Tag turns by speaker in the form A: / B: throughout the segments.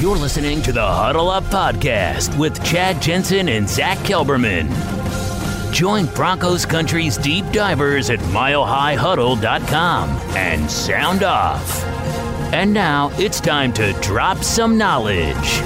A: You're listening to the Huddle Up Podcast with Chad Jensen and Zach Kelberman. Join Broncos Country's deep divers at milehighhuddle.com and sound off. And now it's time to drop some knowledge.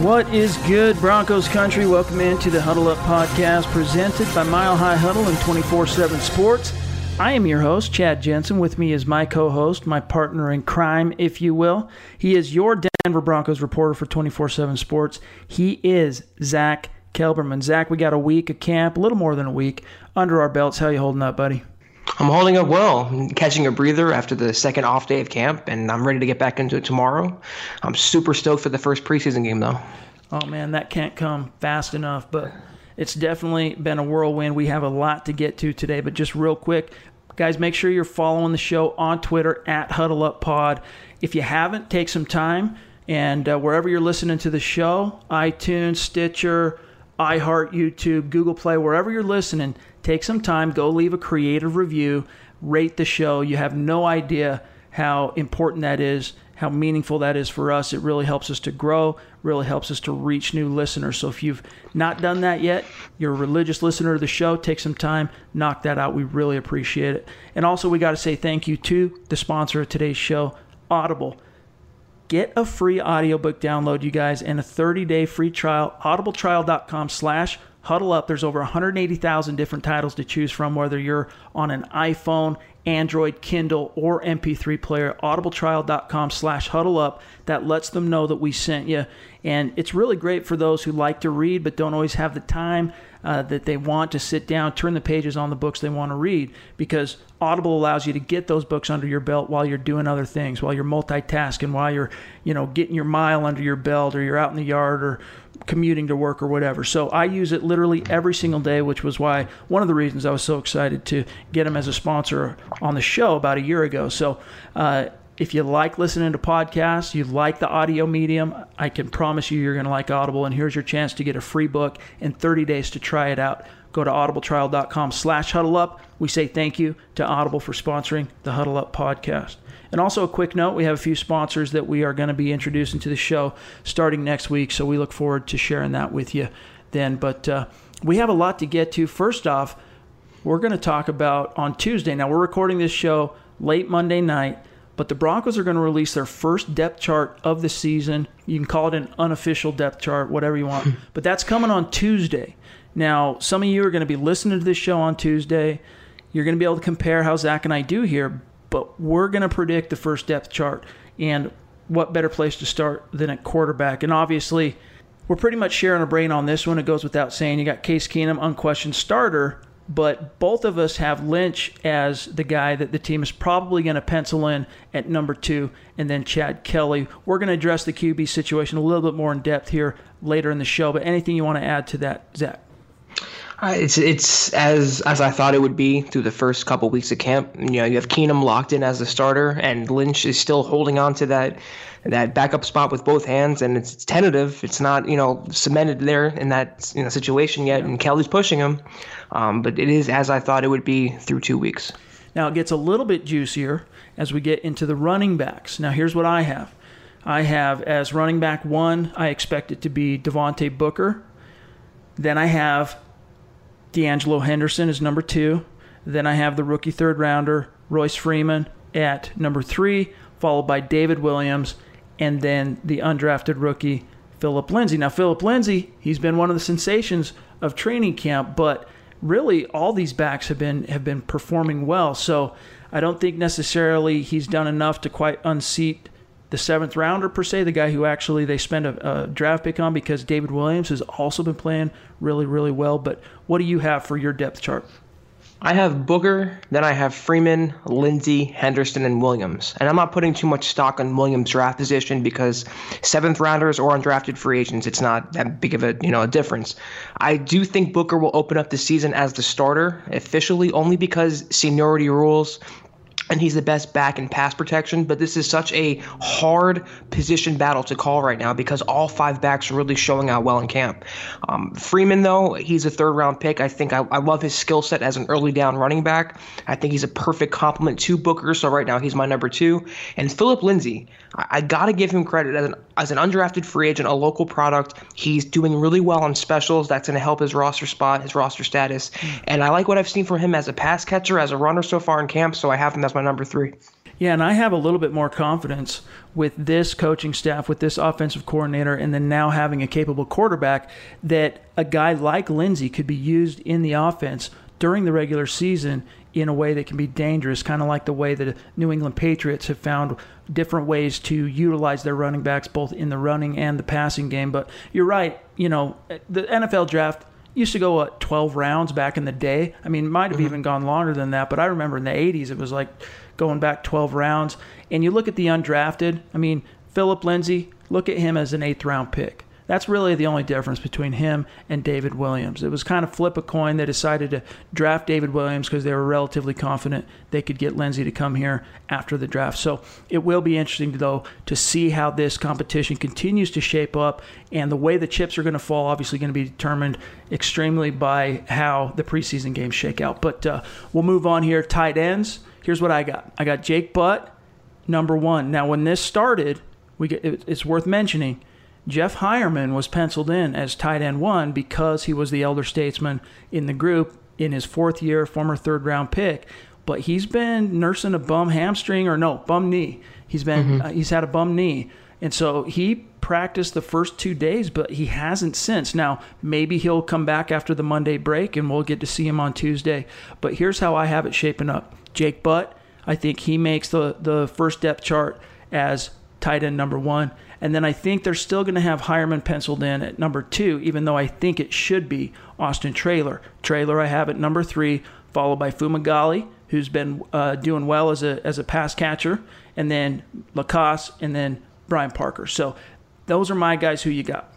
B: What is good, Broncos country? Welcome into the Huddle Up podcast presented by Mile High Huddle and 24 7 Sports. I am your host, Chad Jensen. With me is my co host, my partner in crime, if you will. He is your Denver Broncos reporter for 24 7 Sports. He is Zach Kelberman. Zach, we got a week of camp, a little more than a week under our belts. How you holding up, buddy?
C: I'm holding up well. I'm catching a breather after the second off day of camp, and I'm ready to get back into it tomorrow. I'm super stoked for the first preseason game, though.
B: Oh, man, that can't come fast enough, but it's definitely been a whirlwind. We have a lot to get to today, but just real quick, Guys, make sure you're following the show on Twitter at Huddle Up Pod. If you haven't, take some time and uh, wherever you're listening to the show, iTunes, Stitcher, iHeart, YouTube, Google Play, wherever you're listening, take some time, go leave a creative review, rate the show. You have no idea how important that is how meaningful that is for us. It really helps us to grow, really helps us to reach new listeners. So if you've not done that yet, you're a religious listener to the show, take some time, knock that out. We really appreciate it. And also, we got to say thank you to the sponsor of today's show, Audible. Get a free audiobook download, you guys, and a 30-day free trial, audibletrial.com slash huddle up. There's over 180,000 different titles to choose from, whether you're on an iPhone, Android, Kindle, or MP3 player, audibletrial.com slash huddle up. That lets them know that we sent you. And it's really great for those who like to read but don't always have the time uh, that they want to sit down, turn the pages on the books they want to read, because Audible allows you to get those books under your belt while you're doing other things, while you're multitasking, while you're, you know, getting your mile under your belt, or you're out in the yard, or commuting to work or whatever. So I use it literally every single day, which was why one of the reasons I was so excited to get him as a sponsor on the show about a year ago. So uh, if you like listening to podcasts, you like the audio medium, I can promise you you're going to like Audible. And here's your chance to get a free book and 30 days to try it out. Go to audibletrial.com slash huddle up. We say thank you to Audible for sponsoring the Huddle Up podcast. And also, a quick note we have a few sponsors that we are going to be introducing to the show starting next week. So we look forward to sharing that with you then. But uh, we have a lot to get to. First off, we're going to talk about on Tuesday. Now, we're recording this show late Monday night, but the Broncos are going to release their first depth chart of the season. You can call it an unofficial depth chart, whatever you want. but that's coming on Tuesday. Now, some of you are going to be listening to this show on Tuesday. You're going to be able to compare how Zach and I do here, but we're going to predict the first depth chart. And what better place to start than at quarterback? And obviously, we're pretty much sharing a brain on this one. It goes without saying. You got Case Keenum, unquestioned starter, but both of us have Lynch as the guy that the team is probably going to pencil in at number two, and then Chad Kelly. We're going to address the QB situation a little bit more in depth here later in the show. But anything you want to add to that, Zach?
C: Uh, it's it's as as I thought it would be through the first couple weeks of camp. You know, you have Keenum locked in as the starter, and Lynch is still holding on to that that backup spot with both hands, and it's, it's tentative. It's not you know cemented there in that you know situation yet, and Kelly's pushing him, um, but it is as I thought it would be through two weeks.
B: Now it gets a little bit juicier as we get into the running backs. Now here's what I have. I have as running back one, I expect it to be Devontae Booker. Then I have De'Angelo Henderson is number two. Then I have the rookie third rounder, Royce Freeman, at number three, followed by David Williams, and then the undrafted rookie, Phillip Lindsay. Now, Phillip Lindsay, he's been one of the sensations of training camp, but really all these backs have been have been performing well. So I don't think necessarily he's done enough to quite unseat the seventh rounder per se, the guy who actually they spend a, a, draft pick on because David Williams has also been playing really, really well. But what do you have for your depth chart?
C: I have Booker, then I have Freeman, Lindsay, Henderson, and Williams. And I'm not putting too much stock on Williams' draft position because seventh rounders or undrafted free agents, it's not that big of a you know a difference. I do think Booker will open up the season as the starter officially, only because seniority rules and he's the best back in pass protection. But this is such a hard position battle to call right now because all five backs are really showing out well in camp. Um, Freeman, though, he's a third round pick. I think I, I love his skill set as an early down running back. I think he's a perfect complement to Booker. So right now he's my number two. And Phillip Lindsay, I, got to give him credit as an, as an undrafted free agent, a local product. He's doing really well on specials. That's going to help his roster spot, his roster status. And I like what I've seen from him as a pass catcher, as a runner so far in camp. So I have him as my number three.
B: Yeah, and I have a little bit more confidence with this coaching staff, with this offensive coordinator, and then now having a capable quarterback that a guy like Lindsay could be used in the offense during the regular season in a way that can be dangerous, kind of like the way the New England Patriots have found different ways to utilize their running backs both in the running and the passing game. But you're right, you know, the NFL draft used to go what 12 rounds back in the day. I mean, might have mm-hmm. even gone longer than that, but I remember in the 80s it was like going back 12 rounds. And you look at the undrafted, I mean, Phillip Lindsay, look at him as an eighth round pick. That's really the only difference between him and David Williams. It was kind of flip a coin. They decided to draft David Williams because they were relatively confident they could get Lindsay to come here after the draft. So it will be interesting, though, to see how this competition continues to shape up. And the way the chips are going to fall, obviously, going to be determined extremely by how the preseason games shake out. But uh, we'll move on here. Tight ends. Here's what I got I got Jake Butt, number one. Now, when this started, we get, it's worth mentioning Jeff Heuerman was penciled in as tight end one because he was the elder statesman in the group in his fourth year, former third round pick. But he's been nursing a bum hamstring or no bum knee. He's been mm-hmm. uh, he's had a bum knee, and so he practiced the first two days, but he hasn't since. Now maybe he'll come back after the Monday break, and we'll get to see him on Tuesday. But here's how I have it shaping up: Jake Butt, I think he makes the the first depth chart as tight end number one. And then I think they're still going to have Heuerman penciled in at number two, even though I think it should be Austin Traylor. Traylor I have at number three, followed by Fumagalli, who's been uh, doing well as a as a pass catcher, and then LaCosse, and then Brian Parker. So those are my guys who you got.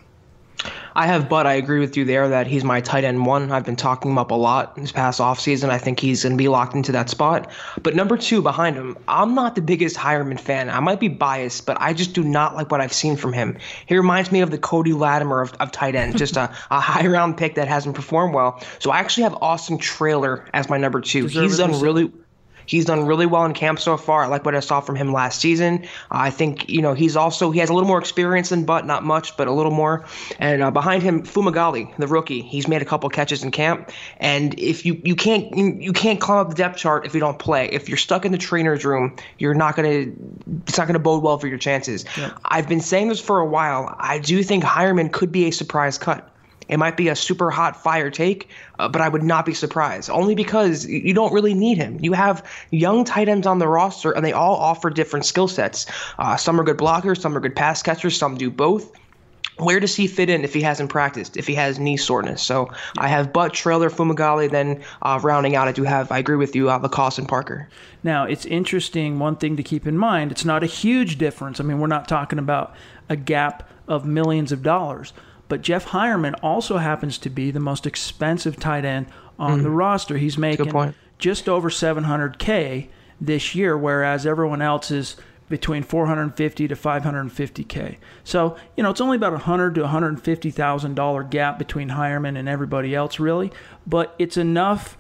C: I have Butt. I agree with you there that he's my tight end one. I've been talking him up a lot this past offseason. I think he's going to be locked into that spot. But number two behind him, I'm not the biggest Heuerman fan. I might be biased, but I just do not like what I've seen from him. He reminds me of the Cody Latimer of, of tight end, just a, a high round pick that hasn't performed well. So I actually have Austin Traylor as my number two. He's done really. He's done really well in camp so far. I like what I saw from him last season. Uh, I think you know he's also he has a little more experience than Butt, not much, but a little more. And uh, behind him, Fumagalli, the rookie, he's made a couple catches in camp. And if you you can't you, you can't climb up the depth chart if you don't play. If you're stuck in the trainer's room, you're not gonna it's not gonna bode well for your chances. Yeah. I've been saying this for a while. I do think Heuerman could be a surprise cut. It might be a super hot fire take, uh, but I would not be surprised. Only because you don't really need him. You have young tight ends on the roster, and they all offer different skill sets. Uh, some are good blockers, some are good pass catchers, some do both. Where does he fit in if he hasn't practiced, if he has knee soreness? So I have Butt, Traylor, Fumagalli, then uh, rounding out, I do have, I agree with you, uh, LaCosse and Parker.
B: Now, it's interesting, one thing to keep in mind, it's not a huge difference. I mean, we're not talking about a gap of millions of dollars but Jeff Heuerman also happens to be the most expensive tight end on mm-hmm. the roster. He's making just over 700K this year, whereas everyone else is between 450 to 550k. So you know it's only about a hundred to 150 thousand dollar gap between Heuerman and everybody else, really. But it's enough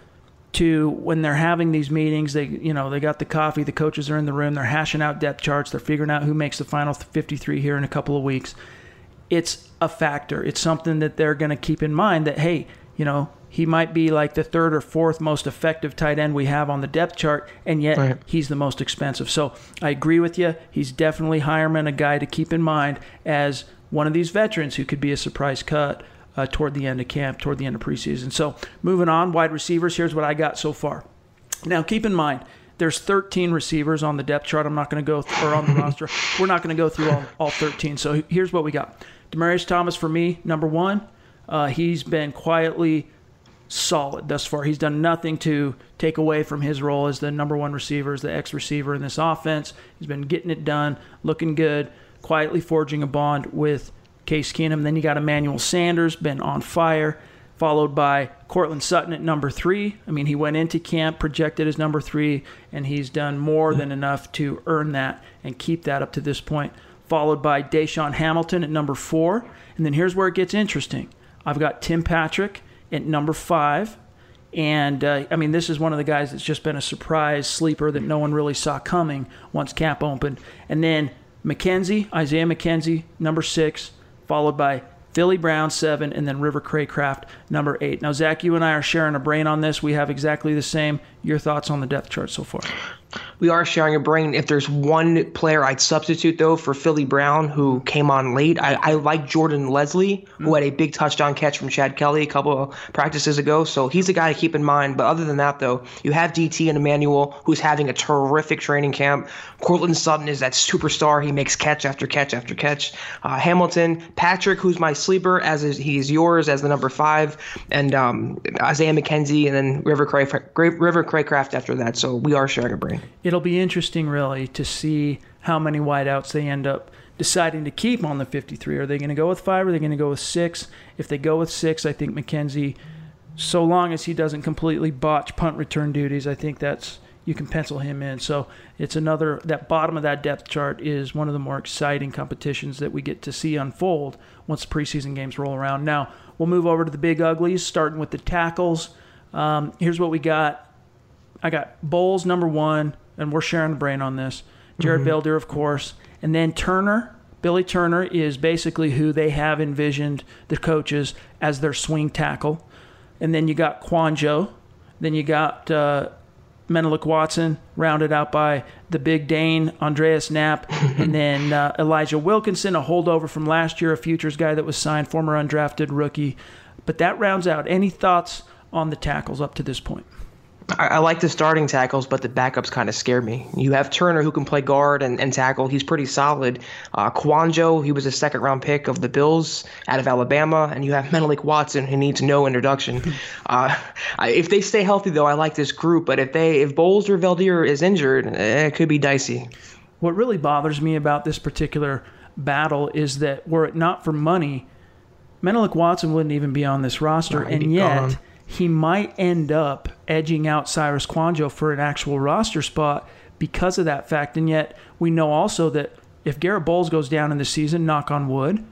B: to when they're having these meetings, they you know they got the coffee, the coaches are in the room, they're hashing out depth charts, they're figuring out who makes the final 53 here in a couple of weeks it's a factor. It's something that they're going to keep in mind that, hey, you know, he might be like the third or fourth most effective tight end we have on the depth chart, and yet right. he's the most expensive. So I agree with you. He's definitely Heuerman, a guy to keep in mind as one of these veterans who could be a surprise cut uh, toward the end of camp, toward the end of preseason. So moving on, wide receivers. Here's what I got so far. Now keep in mind, there's 13 receivers on the depth chart. I'm not going to go th- or on the roster. We're not going to go through all, all 13. So here's what we got. Demaryius Thomas for me, number one. Uh, he's been quietly solid thus far. He's done nothing to take away from his role as the number one receiver, as the X receiver in this offense. He's been getting it done, looking good, quietly forging a bond with Case Keenum. Then you got Emmanuel Sanders, been on fire, followed by Courtland Sutton at number three. I mean, he went into camp projected as number three, and he's done more than enough to earn that and keep that up to this point. Followed by DaeSean Hamilton at number four. And then here's where it gets interesting. I've got Tim Patrick at number five. And uh, I mean, this is one of the guys that's just been a surprise sleeper that no one really saw coming once camp opened. And then McKenzie, Isaiah McKenzie, number six, followed by Philly Brown, seven, and then River Cracraft, number eight. Now, Zach, you and I are sharing a brain on this. We have exactly the same. Your thoughts on the depth chart so far?
C: We are sharing a brain. If there's one player I'd substitute though for Philly Brown, who came on late, I, I like Jordan Leslie, who had a big touchdown catch from Chad Kelly a couple of practices ago. So he's a guy to keep in mind. But other than that, though, you have DT and Emmanuel, who's having a terrific training camp. Courtland Sutton is that superstar. He makes catch after catch after catch. Uh, Hamilton, Patrick, who's my sleeper, as is, he's yours as the number five, and um, Isaiah McKenzie, and then River Cray, River Cracraft after that. So we are sharing a brain
B: it'll be interesting, really, to see how many wideouts they end up deciding to keep on the 53. Are they going to go with five? Or are they going to go with six? If they go with six, I think McKenzie, so long as he doesn't completely botch punt return duties, I think that's you can pencil him in. So it's another that bottom of that depth chart is one of the more exciting competitions that we get to see unfold once the preseason games roll around. Now we'll move over to the big uglies, starting with the tackles. Um, here's what we got. I got Bolles number one, and we're sharing the brain on this. Jared mm-hmm. Veldheer, of course, and then Turner. Billy Turner is basically who they have envisioned the coaches as their swing tackle, and then you got Kouandjio, then you got uh, Menelik Watson, rounded out by the big Dane Andreas Knappe, and then uh, Elijah Wilkinson, a holdover from last year, a futures guy that was signed, former undrafted rookie. But that rounds out. Any thoughts on the tackles up to this point?
C: I, I, like the starting tackles, but the backups kind of scare me. You have Turner who can play guard and, and tackle. He's pretty solid. Uh, Kouandjio, he was a second round pick of the Bills out of Alabama. And you have Menelik Watson who needs no introduction. Uh, if they stay healthy, though, I like this group. But if they if Bolles or Veldheer is injured, eh, it could be dicey.
B: What really bothers me about this particular battle is that were it not for money, Menelik Watson wouldn't even be on this roster. and yet. Gone he might end up edging out Cyrus Kouandjio for an actual roster spot because of that fact. And yet, we know also that if Garett Bolles goes down in the season, knock on wood,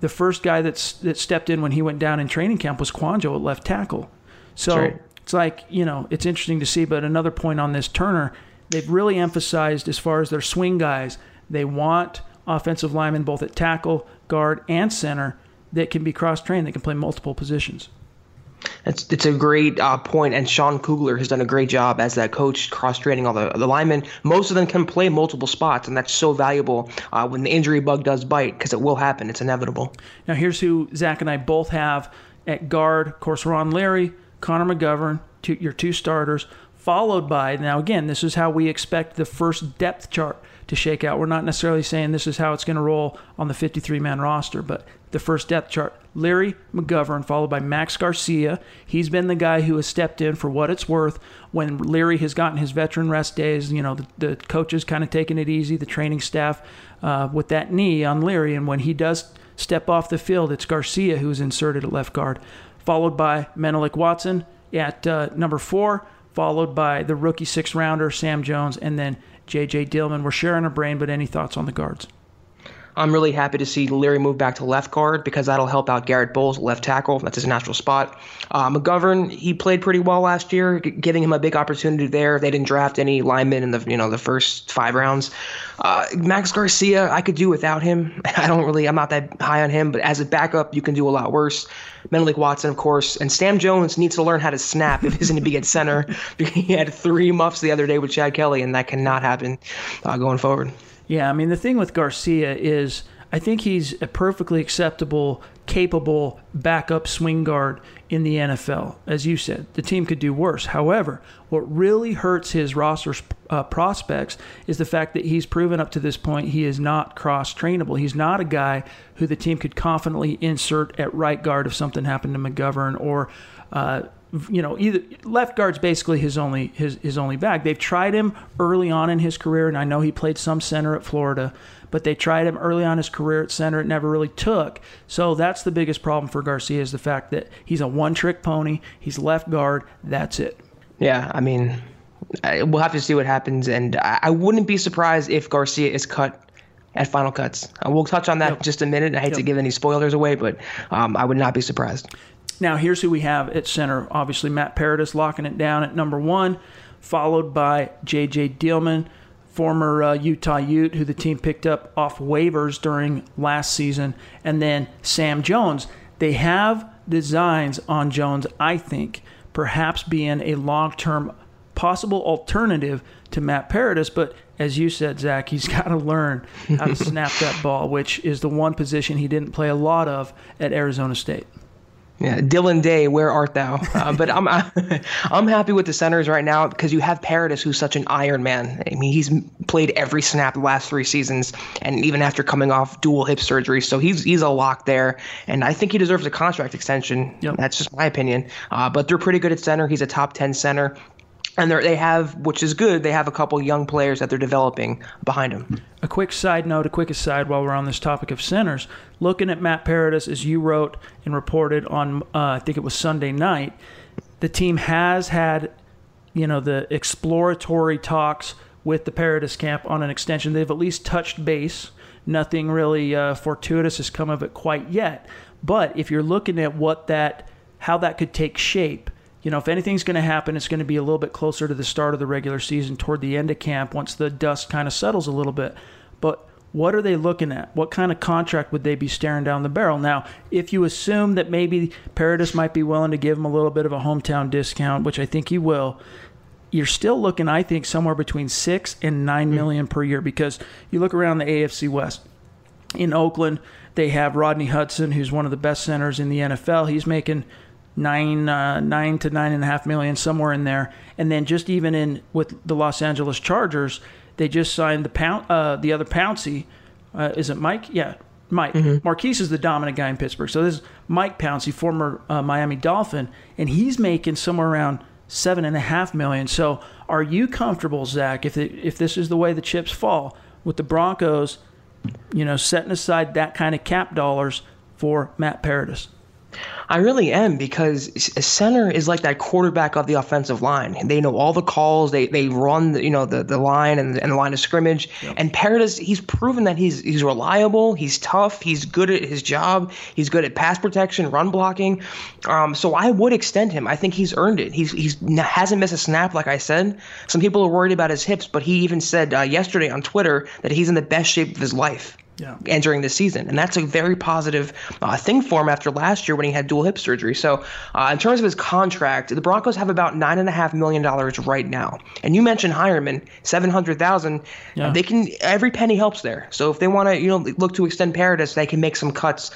B: the first guy that's that stepped in when he went down in training camp was Kouandjio at left tackle. So right. it's like you know it's interesting to see. But another point on this Turner, they've really emphasized as far as their swing guys, they want offensive linemen both at tackle, guard, and center that can be cross trained, that can play multiple positions.
C: It's it's a great uh, point, and Sean Kugler has done a great job as that coach, cross training all the the linemen. Most of them can play multiple spots, and that's so valuable uh, when the injury bug does bite, because it will happen. It's inevitable.
B: Now here's who Zach and I both have at guard. Of course, Ron Leary, Connor McGovern, two, your two starters, followed by now again, this is how we expect the first depth chart to shake out. We're not necessarily saying this is how it's going to roll on the 53 man roster, but the first depth chart. Leary McGovern, followed by Max Garcia. He's been the guy who has stepped in for what it's worth when Leary has gotten his veteran rest days. You know, the, the coaches kind of taking it easy, the training staff uh, with that knee on Leary. And when he does step off the field, it's Garcia who's inserted at left guard, followed by Menelik Watson at uh, number four, followed by the rookie six rounder, Sam Jones, and then J.J. Dielman. We're sharing a brain, but any thoughts on the guards?
C: I'm really happy to see Leary move back to left guard because that'll help out Garett Bolles, left tackle. That's his natural spot. Uh, McGovern, he played pretty well last year, g- giving him a big opportunity there. They didn't draft any linemen in the you know the first five rounds. Uh, Max Garcia, I could do without him. I don't really, I'm not that high on him, but as a backup, you can do a lot worse. Menelik Watson, of course, and Sam Jones needs to learn how to snap if he's going to be at center. he had three muffs the other day with Chad Kelly, and that cannot happen uh, going forward.
B: Yeah, I mean, the thing with Garcia is I think he's a perfectly acceptable, capable backup swing guard in the NFL. As you said, the team could do worse. However, what really hurts his roster uh, prospects is the fact that he's proven up to this point he is not cross trainable. He's not a guy who the team could confidently insert at right guard if something happened to McGovern or uh, you know, either left guard's basically his only his his only bag. They've tried him early on in his career, and I know he played some center at Florida, but they tried him early on his career at center. It never really took. So that's the biggest problem for Garcia is the fact that he's a one-trick pony. He's left guard. That's it.
C: Yeah, I mean, I, we'll have to see what happens, and I, I wouldn't be surprised if Garcia is cut at final cuts. Uh, we'll touch on that
B: Yep.
C: in just a minute. I hate to give any spoilers away, but um, I would not be surprised.
B: Now, here's who we have at center. Obviously, Matt Paradis locking it down at number one, followed by J.J. Dielman, former uh, Utah Ute, who the team picked up off waivers during last season, and then Sam Jones. They have designs on Jones, I think, perhaps being a long term possible alternative to Matt Paradis, but as you said, Zach, he's got to learn how to snap that ball, which is the one position he didn't play a lot of at Arizona State.
C: Yeah, Dillon Day, where art thou? Uh, but I'm I'm happy with the centers right now because you have Paradis, who's such an Iron Man. I mean, he's played every snap the last three seasons, and even after coming off dual hip surgery, so he's he's a lock there. And I think he deserves a contract extension.
B: Yep.
C: That's just my opinion. Uh, but they're pretty good at center. He's a top ten center. And they have, which is good. They have a couple young players that they're developing behind them.
B: A quick side note, a quick aside while we're on this topic of centers. Looking at Matt Paradis, as you wrote and reported on, uh, I think it was Sunday night, the team has had, you know, the exploratory talks with the Paradis camp on an extension. They've at least touched base. Nothing really uh, fortuitous has come of it quite yet. But if you're looking at what that, how that could take shape, you know, if anything's going to happen, it's going to be a little bit closer to the start of the regular season, toward the end of camp, once the dust kind of settles a little bit. But what are they looking at? What kind of contract would they be staring down the barrel? Now, if you assume that maybe Paradis might be willing to give him a little bit of a hometown discount, which I think he will, you're still looking, I think, somewhere between six and nine mm-hmm. million per year because you look around the AFC West. In Oakland, they have Rodney Hudson, who's one of the best centers in the NFL. He's making nine uh, nine to nine and a half million somewhere in there. And then just even in with the los angeles chargers they just signed the pound uh, the other pouncey uh, is it mike? Yeah mike. Maurkice is the dominant guy in pittsburgh. So this is mike pouncey former uh, miami dolphin and he's making somewhere around seven and a half million. So are you comfortable zach if, it, if this is the way the chips fall with the broncos you know setting aside that kind of cap dollars for matt paradis
C: I really am because a center is like that quarterback of the offensive line. They know all the calls. They they run the, you know the, the line and, and the line of scrimmage. And Paradis, he's proven that he's he's reliable. He's tough. He's good at his job. He's good at pass protection, run blocking. Um, so I would extend him. I think he's earned it. He's he's hasn't missed a snap, like I said. Some people are worried about his hips, but he even said uh, yesterday on Twitter that he's in the best shape of his life
B: Yeah.
C: entering the season, and that's a very positive uh, thing for him after last year when he had dual hip surgery. So, uh, in terms of his contract, the Broncos have about nine and a half million dollars right now. And you mentioned Heuerman, seven hundred thousand.
B: Yeah.
C: They can every penny helps there. So if they want to, you know, look to extend Paradis, they can make some cuts.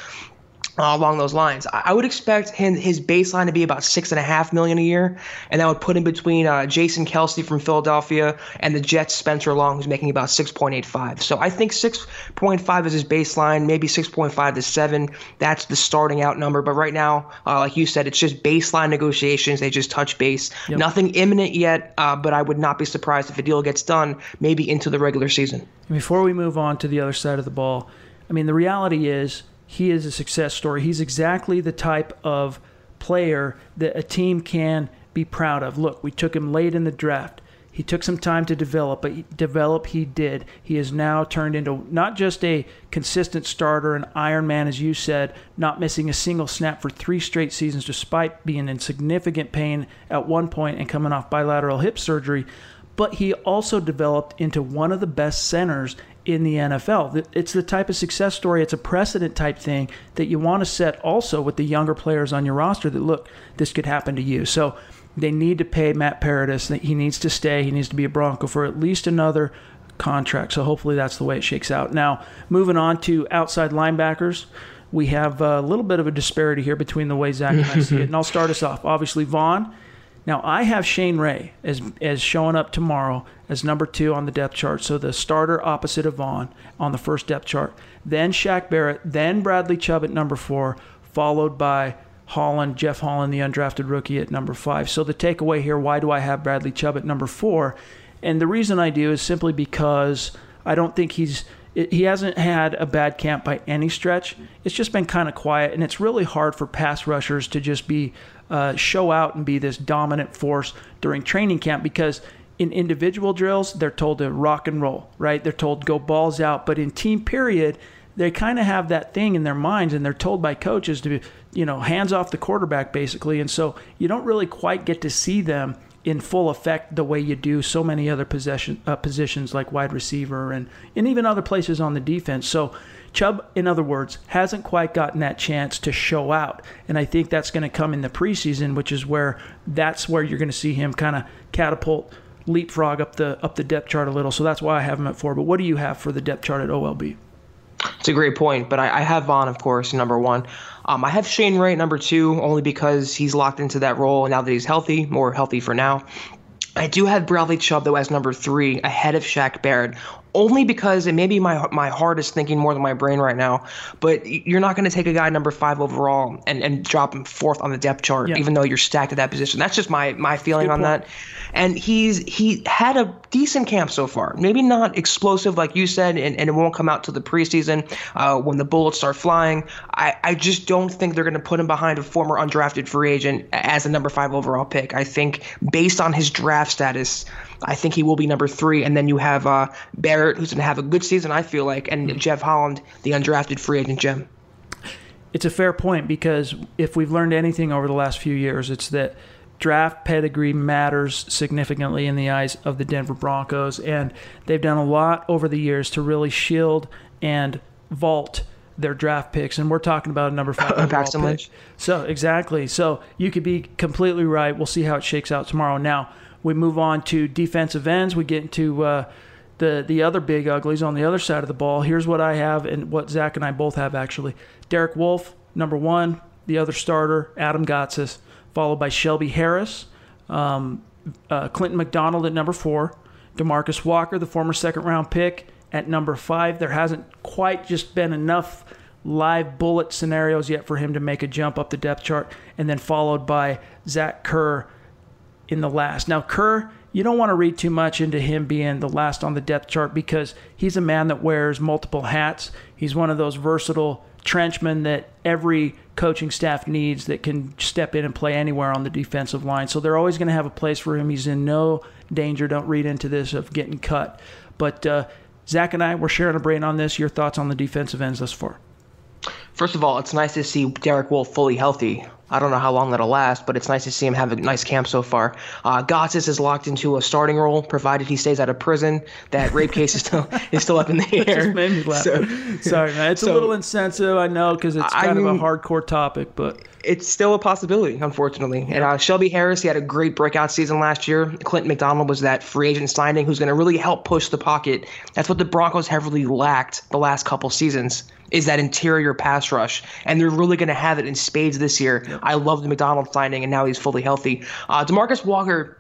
C: Uh, along those lines, I, I would expect him his baseline to be about six and a half million a year, and that would put him between uh, Jason Kelce from Philadelphia and the Jets Spencer Long, who's making about six point eight five. So I think six point five is his baseline, maybe six point five to seven. That's the starting out number. But right now, uh, like you said, it's just baseline negotiations. They just touch base. Nothing imminent yet, uh, but I would not be surprised if a deal gets done, maybe into the regular season.
B: Before we move on to the other side of the ball, I mean, the reality is he is a success story. He's exactly the type of player that a team can be proud of. Look, we took him late in the draft. He took some time to develop, but develop he did. He has now turned into not just a consistent starter, an Iron Man, as you said, not missing a single snap for three straight seasons, despite being in significant pain at one point and coming off bilateral hip surgery but he also developed into one of the best centers in the NFL. It's the type of success story, it's a precedent type thing that you want to set also with the younger players on your roster that look, this could happen to you. So they need to pay Matt Paradis. He needs to stay. He needs to be a Bronco for at least another contract. So hopefully that's the way it shakes out. Now, moving on to outside linebackers. We have a little bit of a disparity here between the way Zach and I see it. And I'll start us off. Obviously, Von. Now I have Shane Ray as as showing up tomorrow as number two on the depth chart. So the starter opposite of Von on the first depth chart. Then Shaq Barrett, then Bradley Chubb at number four, followed by Holland, Jeff Holland, the undrafted rookie at number five. So the takeaway here: why do I have Bradley Chubb at number four? And the reason I do is simply because I don't think he's he hasn't had a bad camp by any stretch. It's just been kind of quiet, and it's really hard for pass rushers to just be uh, show out and be this dominant force during training camp because in individual drills they're told to rock and roll, right? They're told go balls out, but in team period they kind of have that thing in their minds and they're told by coaches to be you know hands off the quarterback basically, and so you don't really quite get to see them in full effect the way you do so many other possession uh, positions like wide receiver and and even other places on the defense. So Chubb, in other words, hasn't quite gotten that chance to show out, and I think that's going to come in the preseason, which is where that's where you're going to see him kind of catapult, leapfrog up the up the depth chart a little. So that's why I have him at four. But what do you have for the depth chart at OLB?
C: It's a great point, but I, I have Von, of course, number one. Um, I have Shane Ray number two, only because he's locked into that role now that he's healthy, more healthy for now. I do have Bradley Chubb though as number three, ahead of Shaq Barrett, only because it may be my my heart is thinking more than my brain right now. But you're not going to take a guy number five overall and, and drop him fourth on the depth chart, yeah. even though you're stacked at that position. That's just my my feeling on point. that. And he's he had a decent camp so far. Maybe not explosive like you said, and, and it won't come out till the preseason uh, when the bullets start flying. I, I just don't think they're going to put him behind a former undrafted free agent as a number five overall pick. I think based on his draft status. I think he will be number three. And then you have uh, Barrett, who's going to have a good season, I feel like, and Jeff Holland, the undrafted free agent gem.
B: It's a fair point because if we've learned anything over the last few years, it's that draft pedigree matters significantly in the eyes of the Denver Broncos. And they've done a lot over the years to really shield and vault their draft picks, and we're talking about a number five Paxton Lynch. So exactly. So you could be completely right. We'll see how it shakes out tomorrow. Now we move on to defensive ends. We get into uh, the the other big uglies on the other side of the ball. Here's what I have and what Zach and I both have actually. Derek Wolfe, number one, the other starter, Adam Gotsis, followed by Shelby Harris, um, uh, Clinton McDonald at number four, Demarcus Walker, the former second round pick, at number five. There hasn't quite just been enough live bullet scenarios yet for him to make a jump up the depth chart, and then followed by Zach Kerr in the last. Now, Kerr, you don't want to read too much into him being the last on the depth chart because he's a man that wears multiple hats. He's one of those versatile trenchmen that every coaching staff needs that can step in and play anywhere on the defensive line. So they're always going to have a place for him. He's in no danger. Don't read into this of getting cut. But uh, Zach and I, we're sharing a brain on this. Your thoughts on the defensive ends thus far?
C: First of all, it's nice to see Derek Wolfe fully healthy. I don't know how long that'll last, but it's nice to see him have a nice camp so far. Uh, Gotsis is locked into a starting role, provided he stays out of prison. That rape case is still is still up in the air.
B: made me laugh. So, Sorry, man. It's so, a little insensitive, I know, because it's kind I mean, of a hardcore topic, but
C: it's still a possibility, unfortunately. And uh, Shelby Harris, he had a great breakout season last year. Clinton McDonald was that free agent signing who's going to really help push the pocket. That's what the Broncos have really lacked the last couple seasons is that interior pass rush, and they're really going to have it in spades this year. Yep. I love the McDonald signing, and now he's fully healthy. Uh, Demarcus Walker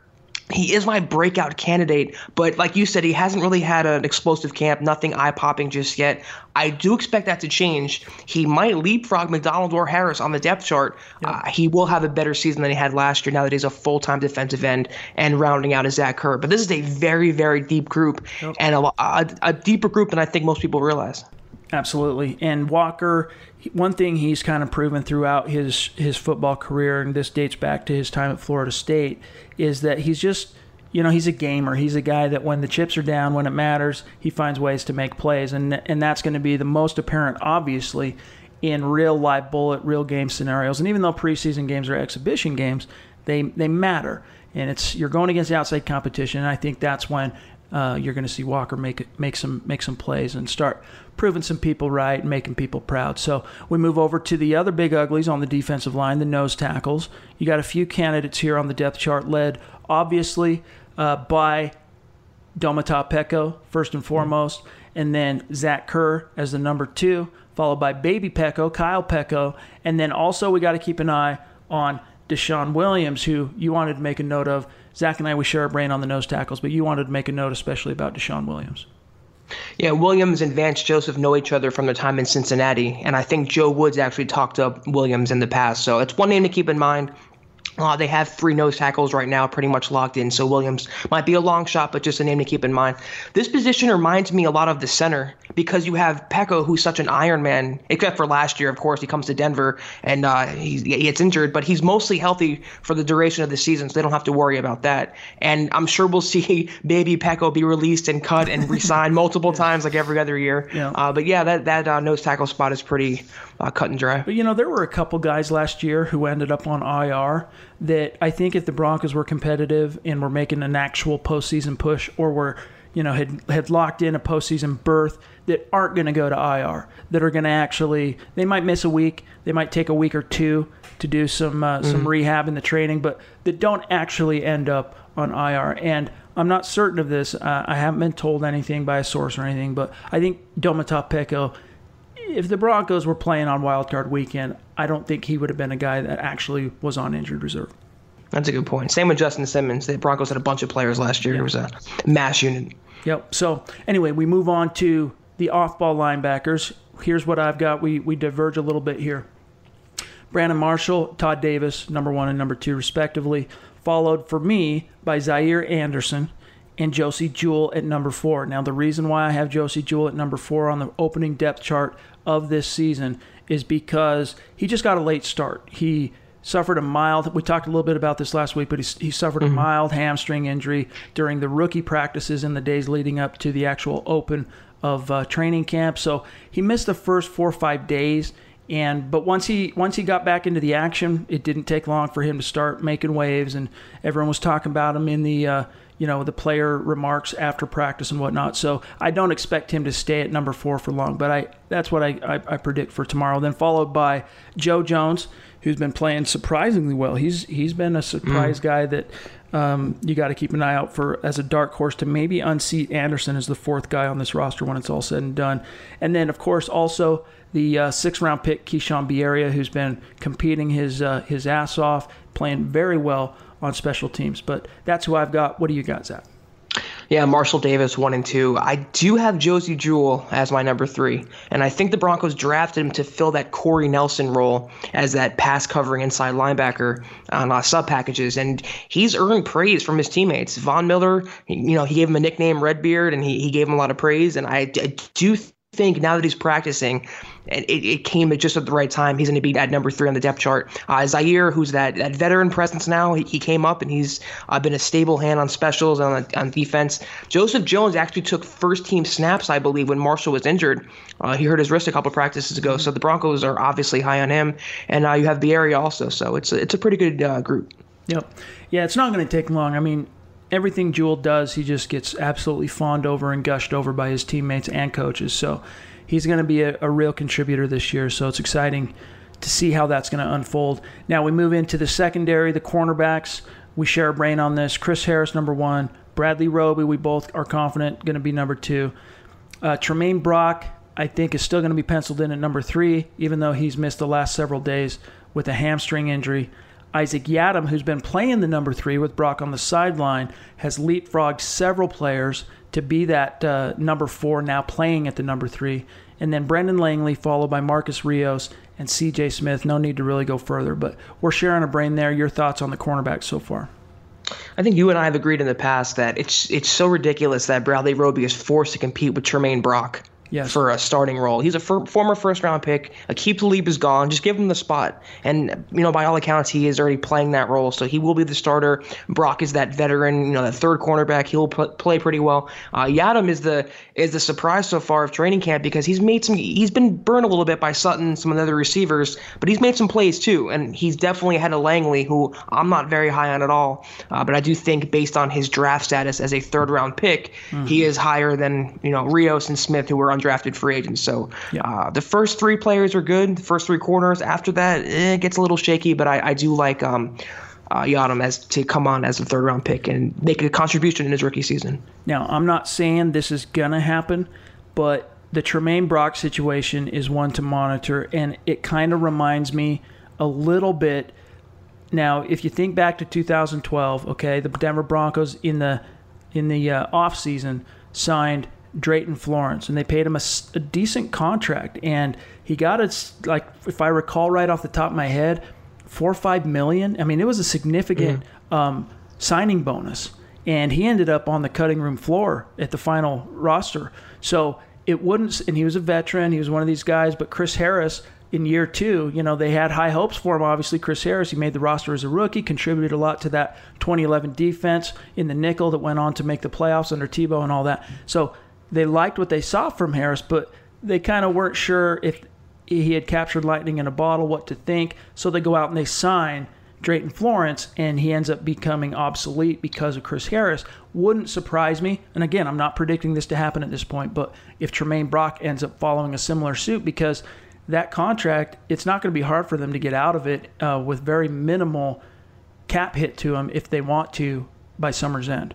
C: he is my breakout candidate, but like you said, he hasn't really had an explosive camp, nothing eye popping just yet. I do expect that to change. He might leapfrog McDonald or Harris on the depth chart. Yep. Uh, he will have a better season than he had last year now that he's a full time defensive end and rounding out as Zach Kerr. But this is a very, very deep group yep. and a, a, a deeper group than I think most people realize.
B: Absolutely. And Walker, one thing he's kind of proven throughout his his football career, and this dates back to his time at Florida State, is that he's just you know he's a gamer. He's a guy that when the chips are down, when it matters, he finds ways to make plays, and and that's going to be the most apparent, obviously, in real live bullet, real game scenarios. And even though preseason games are exhibition games, they they matter, and it's you're going against the outside competition. And I think that's when uh, you're going to see Walker make make some make some plays and start proving some people right and making people proud. So we move over to the other big uglies on the defensive line, the nose tackles. You got a few candidates here on the depth chart, led obviously uh, by Domata Peko first and foremost, and then Zach Kerr as the number two, followed by Baby Peko, Kyle Peko, and then also we got to keep an eye on DeShawn Williams, who you wanted to make a note of Zach and I, we share a brain on the nose tackles, but you wanted to make a note especially about DeShawn Williams.
C: Yeah, Williams and Vance Joseph know each other from their time in Cincinnati, and I think Joe Woods actually talked up Williams in the past. So it's one name to keep in mind. Uh, they have three nose tackles right now, pretty much locked in. So Williams might be a long shot, but just a name to keep in mind. This position reminds me a lot of the center because you have Peko, who's such an Iron Man, except for last year, of course. He comes to Denver and uh, he, he gets injured, but he's mostly healthy for the duration of the season, so they don't have to worry about that. And I'm sure we'll see baby Peko be released and cut and re-signed multiple times, like every other year. Yeah. Uh, but yeah, that that uh, nose tackle spot is pretty uh, cut and dry.
B: But you know, there were a couple guys last year who ended up on IR that I think if the Broncos were competitive and were making an actual postseason push or were you know had had locked in a postseason berth that aren't going to go to IR that are going to actually they might miss a week they might take a week or two to do some uh, mm-hmm. some rehab in the training but that don't actually end up on IR and I'm not certain of this uh, I haven't been told anything by a source or anything but I think Domata Peko if the Broncos were playing on Wild Card weekend I don't think he would have been a guy that actually was on injured reserve
C: that's a good point. Same with Justin Simmons. The Broncos had a bunch of players last year. It was a MASH unit.
B: Yep. So anyway, we move on to the off-ball linebackers. Here's what I've got. We we diverge a little bit here. Brandon Marshall, Todd Davis, number one and number two, respectively, followed for me by Zaire Anderson and Josey Jewell at number four. Now, the reason why I have Josey Jewell at number four on the opening depth chart of this season is because he just got a late start. He suffered a mild we talked a little bit about this last week but he, he suffered mm-hmm. a mild hamstring injury during the rookie practices in the days leading up to the actual open of uh, training camp so he missed the first four or five days and but once he once he got back into the action it didn't take long for him to start making waves and everyone was talking about him in the uh, you know the player remarks after practice and whatnot. So I don't expect him to stay at number four for long, but I that's what I, I, I predict for tomorrow. Then followed by Joe Jones, who's been playing surprisingly well. He's he's been a surprise mm. guy that um, you got to keep an eye out for as a dark horse to maybe unseat Anderson as the fourth guy on this roster when it's all said and done. And then of course also the uh, sixth round pick Keishawn Bierria, who's been competing his uh, his ass off, playing very well on special teams. But that's who I've got. What do you got, Zach?
C: Yeah, Marshall Davis, one and two. I do have Josey Jewell as my number three. And I think the Broncos drafted him to fill that Corey Nelson role as that pass covering inside linebacker on uh, sub packages. And he's earned praise from his teammates. Von Miller, you know, he gave him a nickname, Redbeard, and he, he gave him a lot of praise. And I, I do think now that he's practicing, it, it came at just at the right time. He's going to be at number three on the depth chart. Uh, Zaire, who's that, that veteran presence now, he, he came up and he's uh, been a stable hand on specials and on, on defense. Joseph Jones actually took first team snaps, I believe, when Marshall was injured. Uh, he hurt his wrist a couple practices ago, so the Broncos are obviously high on him. And uh, you have Bierria also, so it's a, it's a pretty good uh, group.
B: Yep. Yeah, it's not going to take long. I mean, everything Jewell does, he just gets absolutely fawned over and gushed over by his teammates and coaches. So he's going to be a, a, real contributor this year. So it's exciting to see how that's going to unfold. Now we move into the secondary, the cornerbacks. We share a brain on this. Chris Harris, number one. Bradley Roby, we both are confident, going to be number two. Uh, Tramaine Brock, I think, is still going to be penciled in at number three, even though he's missed the last several days with a hamstring injury. Isaac Yiadom, who's been playing the number three with Brock on the sideline, has leapfrogged several players to be that uh, number four, now playing at the number three. And then Brendan Langley, followed by Marcus Rios and CJ Smith. No need to really go further, but we're sharing a brain there. Your thoughts on the cornerback so far?
C: I think you and I have agreed in the past that it's it's so ridiculous that Bradley Roby is forced to compete with Tremaine Brock yes. for a starting role. He's a fir- former first round pick. Aqib Talib is gone. Just give him the spot. And, you know, by all accounts, he is already playing that role. So he will be the starter. Brock is that veteran, you know, that third cornerback. He'll p- play pretty well. Uh, Yiadom is the is the surprise so far of training camp because he's made some, he's been burned a little bit by Sutton, some of the other receivers, but he's made some plays too. And he's definitely ahead of Langley, who I'm not very high on at all. Uh, but I do think based on his draft status as a third round pick, mm-hmm. he is higher than, you know, Rios and Smith, who were on undrafted free agents. So yeah. uh, the first three players are good. The first three corners. After that, eh, it gets a little shaky. But I, I do like um, uh, Yiadom as to come on as a third round pick and make a contribution in his rookie season.
B: Now I'm not saying this is gonna happen, but the Tramaine Brock situation is one to monitor, and it kind of reminds me a little bit. Now, if you think back to 2012, okay, the Denver Broncos in the in the uh, off season signed Drayton Florence, and they paid him a, a decent contract. And he got it, like, if I recall right off the top of my head, four or five million. I mean, it was a significant mm-hmm. um, signing bonus. And he ended up on the cutting room floor at the final roster. So it wouldn't, and he was a veteran. He was one of these guys, but Chris Harris in year two, you know, they had high hopes for him. Obviously, Chris Harris, he made the roster as a rookie, contributed a lot to that 2011 defense in the nickel that went on to make the playoffs under Tebow and all that. So they liked what they saw from Harris, but they kind of weren't sure if he had captured lightning in a bottle, what to think. So they go out and they sign Drayton Florence, and he ends up becoming obsolete because of Chris Harris. Wouldn't surprise me. And again, I'm not predicting this to happen at this point, but if Tramaine Brock ends up following a similar suit, because that contract, it's not going to be hard for them to get out of it uh, with very minimal cap hit to them if they want to by summer's end.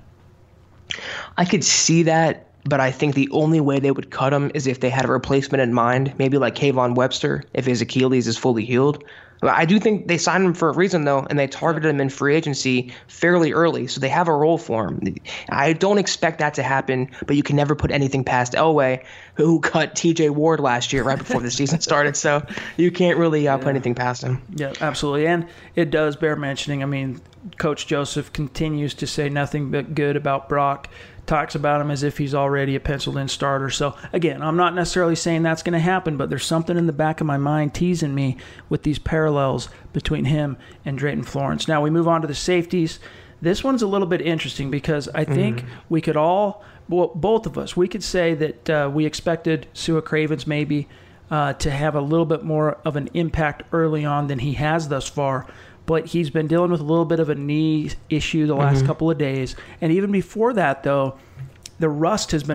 C: I could see that, but I think the only way they would cut him is if they had a replacement in mind, maybe like Kayvon Webster, if his Achilles is fully healed. I do think they signed him for a reason though, and they targeted him in free agency fairly early, so they have a role for him. I don't expect that to happen, but you can never put anything past Elway, who cut T.J. Ward last year right before the season started. So you can't really uh, put anything past him.
B: Yeah, absolutely, and it does bear mentioning. I mean, Coach Joseph continues to say nothing but good about Brock talks about him as if he's already a penciled in starter. So, again, I'm not necessarily saying that's going to happen, but there's something in the back of my mind teasing me with these parallels between him and Drayton Florence. Now, we move on to the safeties. This one's a little bit interesting because I think mm-hmm. we could all, well, both of us, we could say that uh, we expected Sua Cravens maybe uh, to have a little bit more of an impact early on than he has thus far but he's been dealing with a little bit of a knee issue the last mm-hmm. couple of days. And even before that, though, the rust has been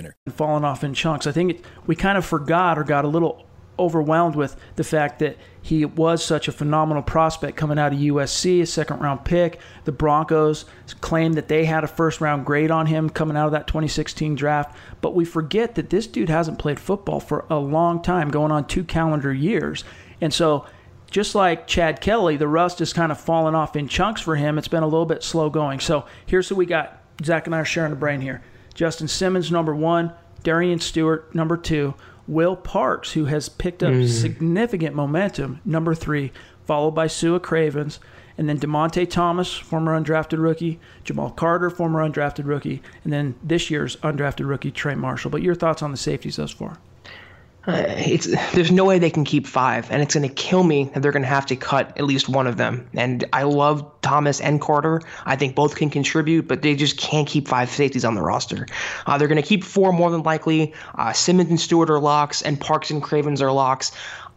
D: winner.
B: Falling off in chunks. I think it, we kind of forgot or got a little overwhelmed with the fact that he was such a phenomenal prospect coming out of USC, a second round pick. The Broncos claimed that they had a first round grade on him coming out of that 2016 draft. But we forget that this dude hasn't played football for a long time, going on two calendar years. And so, just like Chad Kelly, the rust has kind of fallen off in chunks for him. It's been a little bit slow going. So, here's who we got. Zach and I are sharing the brain here. Justin Simmons, number one. Darian Stewart, number two. Will Parks, who has picked up mm. significant momentum, number three, followed by Sua Cravens. And then Dymonte Thomas, former undrafted rookie. Jamal Carter, former undrafted rookie. And then this year's undrafted rookie, Trey Marshall. But your thoughts on the safeties thus far?
C: Uh, it's there's no way they can keep five, and it's going to kill me that they're going to have to cut at least one of them. And I love Thomas and Carter. I think both can contribute, but they just can't keep five safeties on the roster. Uh, they're going to keep four more than likely. Uh, Simmons and Stewart are locks, and Parks and Cravens are locks.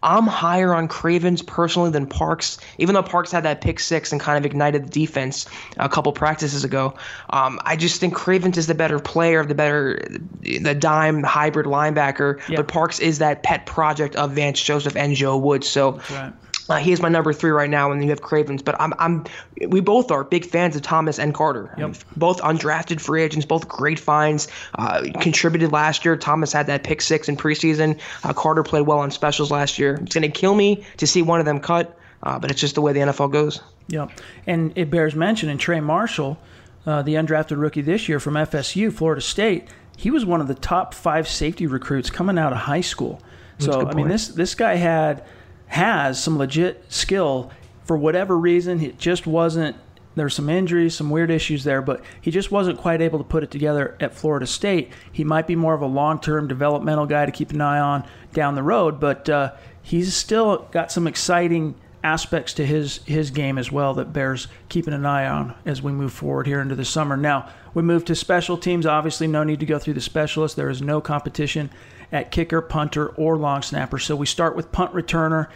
C: I'm higher on Cravens personally than Parks, even though Parks had that pick six and kind of ignited the defense a couple practices ago. Um, I just think Cravens is the better player, the better, the dime hybrid linebacker. But Parks is that pet project of Vance Joseph and Joe Woods. So right. Uh, he is my number three right now, and you have Cravens. But I'm, I'm, we both are big fans of Thomas and Carter. Yep. Both undrafted free agents, both great finds. Uh, contributed last year. Thomas had that pick six in preseason. Uh, Carter played well on specials last year. It's going to kill me to see one of them cut, uh, but it's just the way the NFL goes.
B: Yep. And it bears mentioning Trey Marshall, uh, the undrafted rookie this year from FSU, Florida State. He was one of the top five safety recruits coming out of high school. So I mean, this this guy had has some legit skill. For whatever reason, it just wasn't. There's some injuries, some weird issues there, but he just wasn't quite able to put it together at Florida State. He might be more of a long-term developmental guy to keep an eye on down the road, but uh, he's still got some exciting aspects to his his game as well that bears keeping an eye on as we move forward here into the summer. Now we move to special teams. Obviously, no need to go through the specialists. There is no competition at kicker, punter, or long snapper. So we start with punt returner.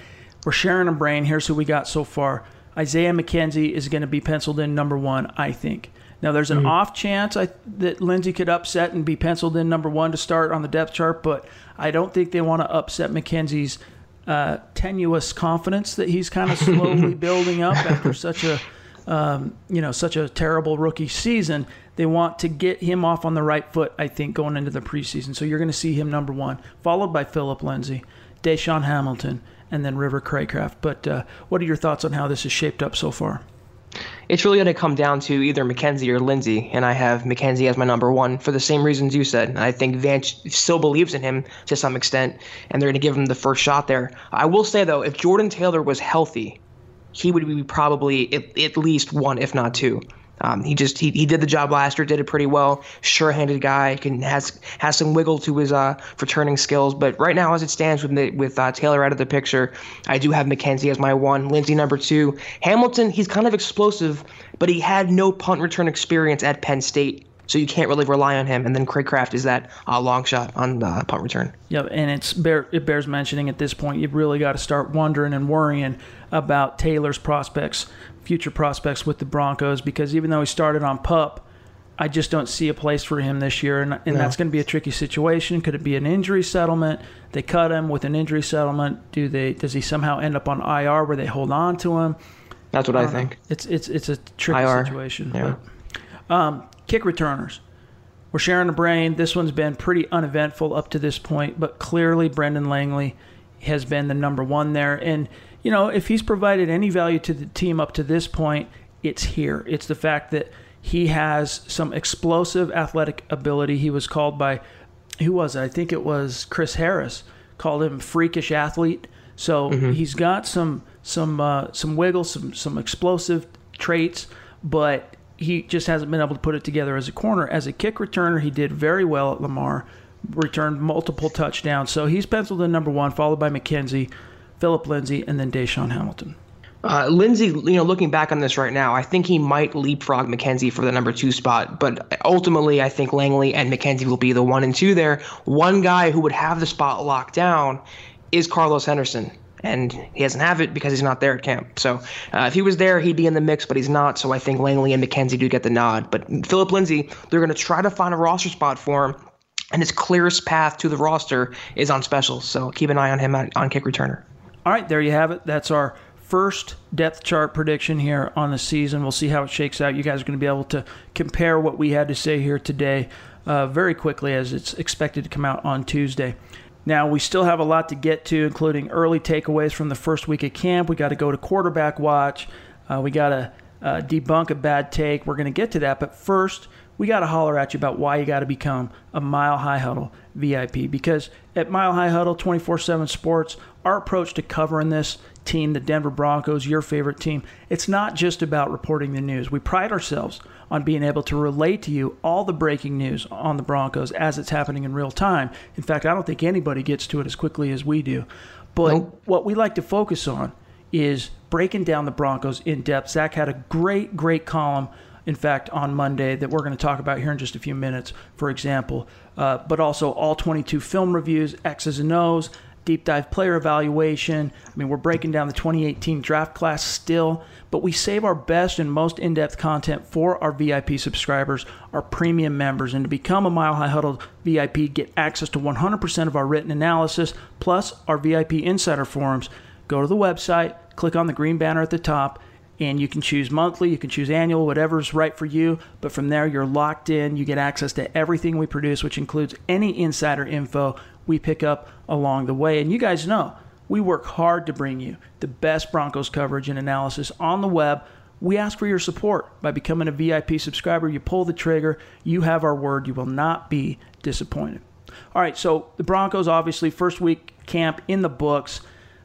B: We're sharing a brain. Here's who we got so far. Isaiah McKenzie is going to be penciled in number one, I think. Now, there's an off chance I, that Lindsay could upset and be penciled in number one to start on the depth chart, but I don't think they want to upset McKenzie's uh, tenuous confidence that he's kind of slowly building up after such a um, you know such a terrible rookie season. They want to get him off on the right foot, I think, going into the preseason. So you're going to see him number one, followed by Phillip Lindsay, DaeSean Hamilton, and then River Cracraft. But uh, what are your thoughts on how this is shaped up so far?
C: It's really going to come down to either McKenzie or Lindsay, and I have McKenzie as my number one for the same reasons you said. I think Vance still believes in him to some extent, and they're going to give him the first shot there. I will say though, if Jordan Taylor was healthy, he would be probably at, at least one, if not two. Um, he just he, he did the job last year, did it pretty well. Sure-handed guy, can has has some wiggle to his uh, returning skills. But right now, as it stands with with uh, Taylor out of the picture, I do have McKenzie as my one, Lindsay number two, Hamilton. He's kind of explosive, but he had no punt return experience at Penn State. So you can't really rely on him. And then Cracraft is that uh, long shot on uh, punt return.
B: Yeah, and it's bear, it bears mentioning at this point, you've really got to start wondering and worrying about Taylor's prospects future prospects with the Broncos because even though he started on pup, I just don't see a place for him this year, and, and no. that's going to be a tricky situation. Could it be an injury settlement? They cut him with an injury settlement. Do they? Does he somehow end up on IR where they hold on to him?
C: That's what I, I think. Know.
B: It's it's it's a tricky IR. situation. Yeah. But, um, kick returners. We're sharing a brain. This one's been pretty uneventful up to this point, but clearly Brendan Langley has been the number one there, and you know, if he's provided any value to the team up to this point, it's here. It's the fact that he has some explosive athletic ability. He was called by, who was it? I think it was Chris Harris, called him freakish athlete. So mm-hmm. he's got some some uh, some wiggle, some some explosive traits, but he just hasn't been able to put it together as a corner. As a kick returner, he did very well at Lamar, returned multiple touchdowns. So he's penciled in number one, followed by McKenzie. Phillip Lindsay, and then DaeSean Hamilton.
C: Uh, Lindsay, you know, looking back on this right now, I think he might leapfrog McKenzie for the number two spot. But ultimately, I think Langley and McKenzie will be the one and two there. One guy who would have the spot locked down is Carlos Henderson. And he doesn't have it because he's not there at camp. So uh, if he was there, he'd be in the mix, but he's not. So I think Langley and McKenzie do get the nod. But Phillip Lindsay, they're going to try to find a roster spot for him and his clearest path to the roster is on specials. So keep an eye on him on kick returner.
B: All right, there you have it. That's our first depth chart prediction here on the season. We'll see how it shakes out. You guys are going to be able to compare what we had to say here today uh, very quickly as it's expected to come out on Tuesday. Now, we still have a lot to get to, including early takeaways from the first week of camp. We got to go to quarterback watch. Uh, we got to uh, debunk a bad take. We're going to get to that. But first, we got to holler at you about why you got to become a Mile High Huddle VIP. Because at Mile High Huddle 24 7 Sports, our approach to covering this team, the Denver Broncos, your favorite team, it's not just about reporting the news. We pride ourselves on being able to relate to you all the breaking news on the Broncos as it's happening in real time. In fact, I don't think anybody gets to it as quickly as we do. But nope. what we like to focus on is breaking down the Broncos in depth. Zach had a great, great column in fact, on Monday that we're going to talk about here in just a few minutes, for example. Uh, but also all 22 film reviews, X's and O's, deep dive player evaluation. I mean, we're breaking down the 2018 draft class still, but we save our best and most in depth content for our VIP subscribers, our premium members. And to become a Mile High Huddle VIP, get access to 100% of our written analysis, plus our VIP insider forums. Go to the website, click on the green banner at the top, and you can choose monthly, you can choose annual, whatever's right for you. But from there, you're locked in. You get access to everything we produce, which includes any insider info we pick up along the way. And you guys know we work hard to bring you the best Broncos coverage and analysis on the web. We ask for your support by becoming a VIP subscriber. You pull the trigger, you have our word. You will not be disappointed. All right, so the Broncos, obviously, first week camp in the books.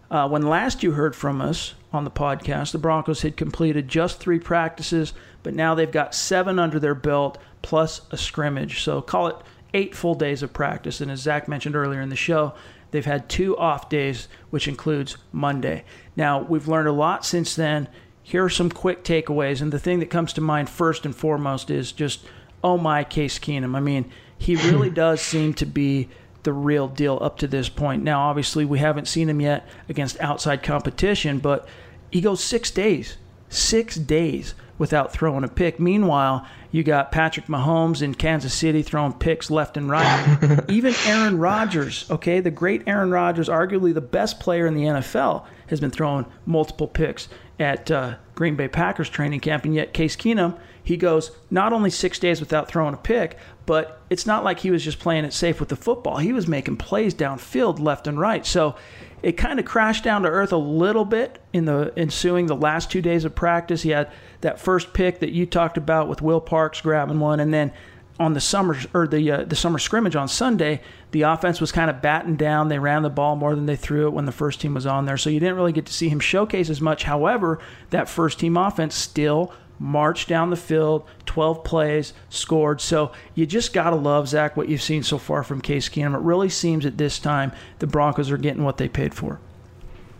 B: Uh, when last you heard from us, on the podcast. The Broncos had completed just three practices, but now they've got seven under their belt plus a scrimmage. So call it eight full days of practice. And as Zach mentioned earlier in the show, they've had two off days, which includes Monday. Now, we've learned a lot since then. Here are some quick takeaways. And the thing that comes to mind first and foremost is just, oh my, Case Keenum. I mean, he really does seem to be the real deal up to this point. Now, obviously, we haven't seen him yet against outside competition, but he goes six days, six days without throwing a pick. Meanwhile, you got Patrick Mahomes in Kansas City throwing picks left and right. Even Aaron Rodgers, okay, the great Aaron Rodgers, arguably the best player in the NFL, has been throwing multiple picks at uh, Green Bay Packers training camp. And yet, Case Keenum, he goes not only six days without throwing a pick, but it's not like he was just playing it safe with the football. He was making plays downfield left and right. So it kind of crashed down to earth a little bit in the ensuing the last two days of practice. He had that first pick that you talked about with Will Parks grabbing one, and then on the summer or the uh, the summer scrimmage on Sunday, the offense was kind of battened down. They ran the ball more than they threw it when the first team was on there, so you didn't really get to see him showcase as much. However, that first team offense still marched down the field, 12 plays, scored. So you just got to love, Zach, what you've seen so far from Case Keenum. It really seems at this time the Broncos are getting what they paid for.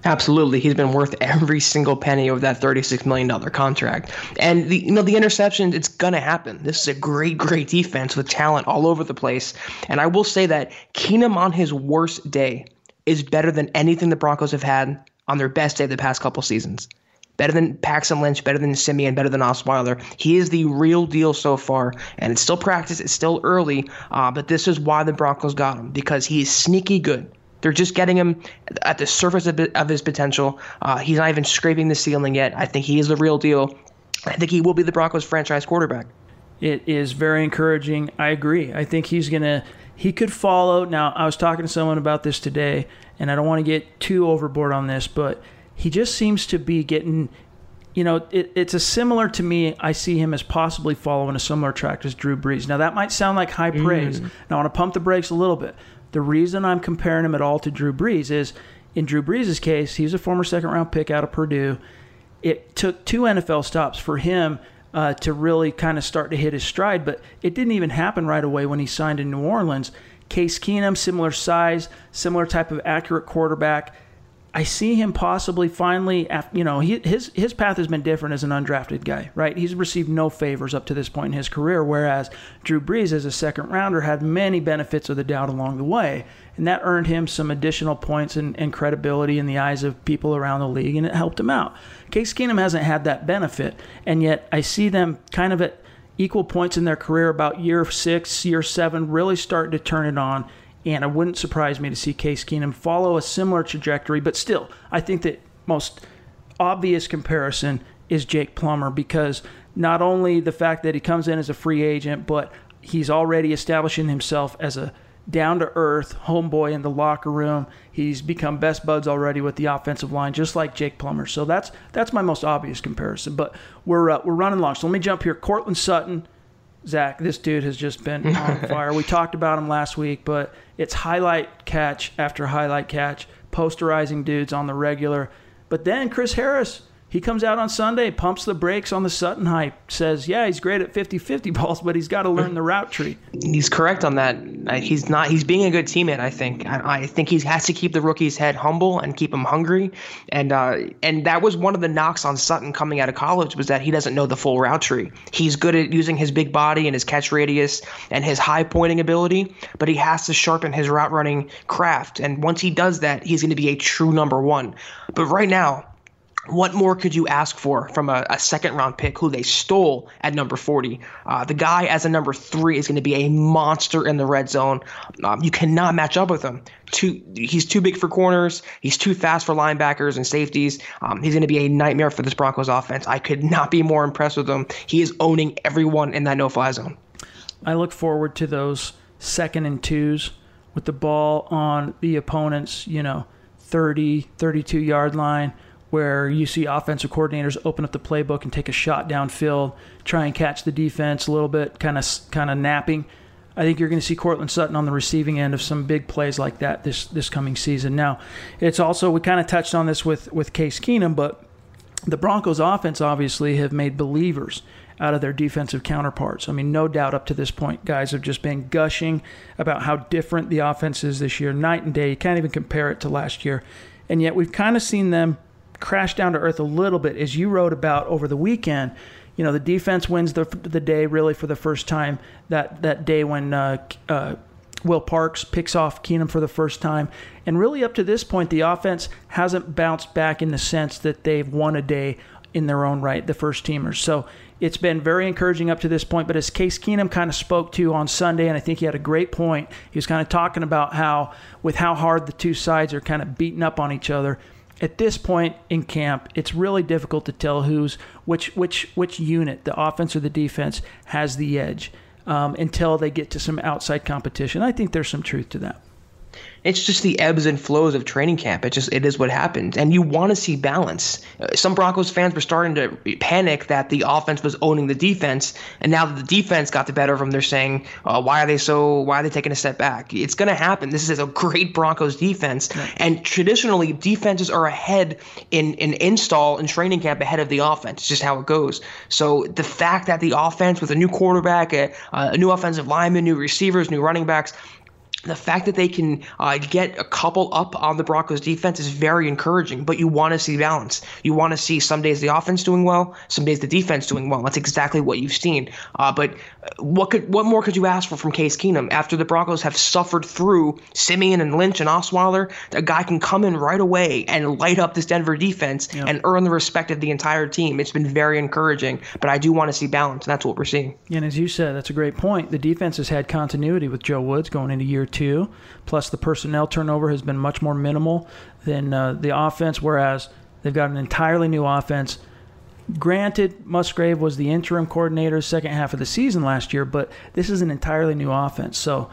C: Absolutely, he's been worth every single penny of that thirty-six million dollar contract. And the you know the interception, it's gonna happen. This is a great, great defense with talent all over the place. And I will say that Keenum on his worst day is better than anything the Broncos have had on their best day the past couple seasons better than Paxton Lynch, better than Siemian, better than Osweiler. He is the real deal so far, and it's still practice. It's still early, uh, but this is why the Broncos got him because he is sneaky good. They're just getting him at the surface of, of his potential. Uh, he's not even scraping the ceiling yet. I think he is the real deal. I think he will be the Broncos franchise quarterback.
B: It is very encouraging. I agree. I think he's going to, he could follow. Now, I was talking to someone about this today, and I don't want to get too overboard on this, but he just seems to be getting you know, it, it's a similar to me. I see him as possibly following a similar track as Drew Brees. Now, that might sound like high praise. Mm. Now, I want to pump the brakes a little bit. The reason I'm comparing him at all to Drew Brees is in Drew Brees' case, he's a former second round pick out of Purdue. It took two NFL stops for him uh, to really kind of start to hit his stride, but it didn't even happen right away when he signed in New Orleans. Case Keenum, similar size, similar type of accurate quarterback I see him possibly finally, you know, he, his his path has been different as an undrafted guy, right? He's received no favors up to this point in his career, whereas Drew Brees, as a second rounder, had many benefits of the doubt along the way, and that earned him some additional points and, and credibility in the eyes of people around the league, and it helped him out. Case Keenum hasn't had that benefit, and yet I see them kind of at equal points in their career, about year six, year seven, really starting to turn it on and it wouldn't surprise me to see Case Keenum follow a similar trajectory. But still, I think that most obvious comparison is Jake Plummer because not only the fact that he comes in as a free agent, but he's already establishing himself as a down to earth homeboy in the locker room. He's become best buds already with the offensive line, just like Jake Plummer. So that's that's my most obvious comparison. But we're uh, we're running long, so let me jump here. Courtland Sutton Zach, this dude has just been on fire. we talked about him last week, but it's highlight catch after highlight catch, posterizing dudes on the regular. But then Chris Harris he comes out on Sunday, pumps the brakes on the Sutton hype, says, "Yeah, he's great at 50-50 balls, but he's got to learn the route tree."
C: He's correct on that. He's not. He's being a good teammate. I think. I, think he has to keep the rookie's head humble and keep him hungry. And uh, and that was one of the knocks on Sutton coming out of college was that he doesn't know the full route tree. He's good at using his big body and his catch radius and his high pointing ability, but he has to sharpen his route running craft. And once he does that, he's going to be a true number one. But right now what more could you ask for from a, a, second round pick who they stole at number 40? Uh, the guy as a number three is going to be a monster in the red zone. Um, you cannot match up with him. Too, he's too big for corners. He's too fast for linebackers and safeties. Um, he's going to be a nightmare for this Broncos offense. I could not be more impressed with him. He is owning everyone in that no fly zone.
B: I look forward to those second and twos with the ball on the opponent's, you know, 30, 32 yard line where you see offensive coordinators open up the playbook and take a shot downfield, try and catch the defense a little bit, kind of kind of napping. I think you're going to see Courtland Sutton on the receiving end of some big plays like that this this coming season. Now, it's also we kind of touched on this with with Case Keenum, but the Broncos offense obviously have made believers out of their defensive counterparts. I mean, no doubt up to this point, guys have just been gushing about how different the offense is this year, night and day. You can't even compare it to last year. And yet we've kind of seen them crash down to earth a little bit, as you wrote about over the weekend. You know, the defense wins the the day really for the first time that that day when uh, uh, Will Parks picks off Keenum for the first time, and really up to this point, the offense hasn't bounced back in the sense that they've won a day in their own right, the first teamers. So it's been very encouraging up to this point. But as Case Keenum kind of spoke to on Sunday, and I think he had a great point, he was kind of talking about how, with how hard the two sides are kind of beating up on each other, at this point in camp, it's really difficult to tell who's which which which unit, the offense or the defense, has the edge um, until they get to some outside competition. I think there's some truth to that.
C: It's just the ebbs and flows of training camp. It just it is what happens, and you want to see balance. Uh, some Broncos fans were starting to panic that the offense was owning the defense, and now that the defense got the better of them, they're saying, uh, "Why are they so? Why are they taking a step back?" It's going to happen. This is a great Broncos defense, and traditionally defenses are ahead in in install and training camp ahead of the offense. It's just how it goes. So the fact that the offense with a new quarterback, a, a new offensive lineman, new receivers, new running backs, the fact that they can uh, get a couple up on the Broncos defense is very encouraging, but you want to see balance. You want to see some days the offense doing well, some days the defense doing well. That's exactly what you've seen. Uh, but uh, what could what more could you ask for from Case Keenum after the Broncos have suffered through Siemian and Lynch and Osweiler? A guy can come in right away and light up this Denver defense yep. and earn the respect of the entire team. It's been very encouraging, but I do want to see balance, and that's what we're seeing.
B: And as you said, that's a great point. The defense has had continuity with Joe Woods going into year two. Plus, the personnel turnover has been much more minimal than uh, the offense, whereas they've got an entirely new offense. Granted, Musgrave was the interim coordinator second half of the season last year, but this is an entirely new offense. So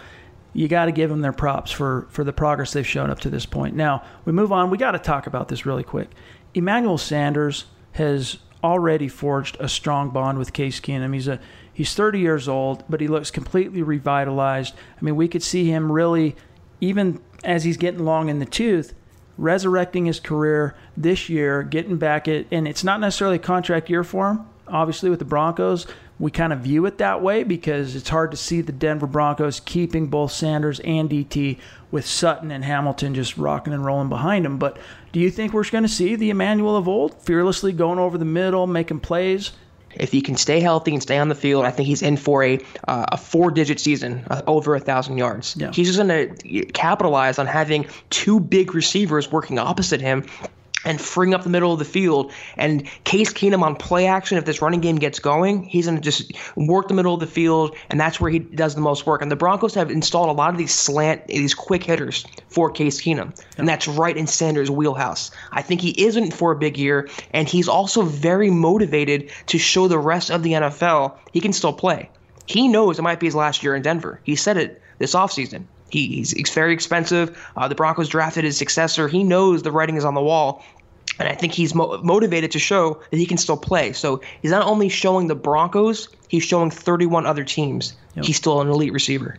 B: you got to give them their props for, for the progress they've shown up to this point. Now, we move on. We got to talk about this really quick. Emmanuel Sanders has already forged a strong bond with Case Keenum. He's a He's 30 years old, but he looks completely revitalized. I mean, we could see him really, even as he's getting long in the tooth, resurrecting his career this year, getting back it. And it's not necessarily a contract year for him. Obviously, with the Broncos, we kind of view it that way because it's hard to see the Denver Broncos keeping both Sanders and DT with Sutton and Hamilton just rocking and rolling behind him. But do you think we're going to see the Emmanuel of old, fearlessly going over the middle, making plays?
C: If he can stay healthy and stay on the field, I think he's in for a uh, a four digit season, uh, over a thousand yards. Yeah. He's just going to capitalize on having two big receivers working opposite him and freeing up the middle of the field. And Case Keenum on play action, if this running game gets going, he's going to just work the middle of the field, and that's where he does the most work. And the Broncos have installed a lot of these slant, these quick hitters for Case Keenum, and that's right in Sanders' wheelhouse. I think he isn't for a big year, and he's also very motivated to show the rest of the NFL he can still play. He knows it might be his last year in Denver. He said it this offseason. He, he's very expensive. Uh, the Broncos drafted his successor. He knows the writing is on the wall. And I think he's mo- motivated to show that he can still play. So he's not only showing the Broncos, he's showing 31 other teams. Yep. He's still an elite receiver.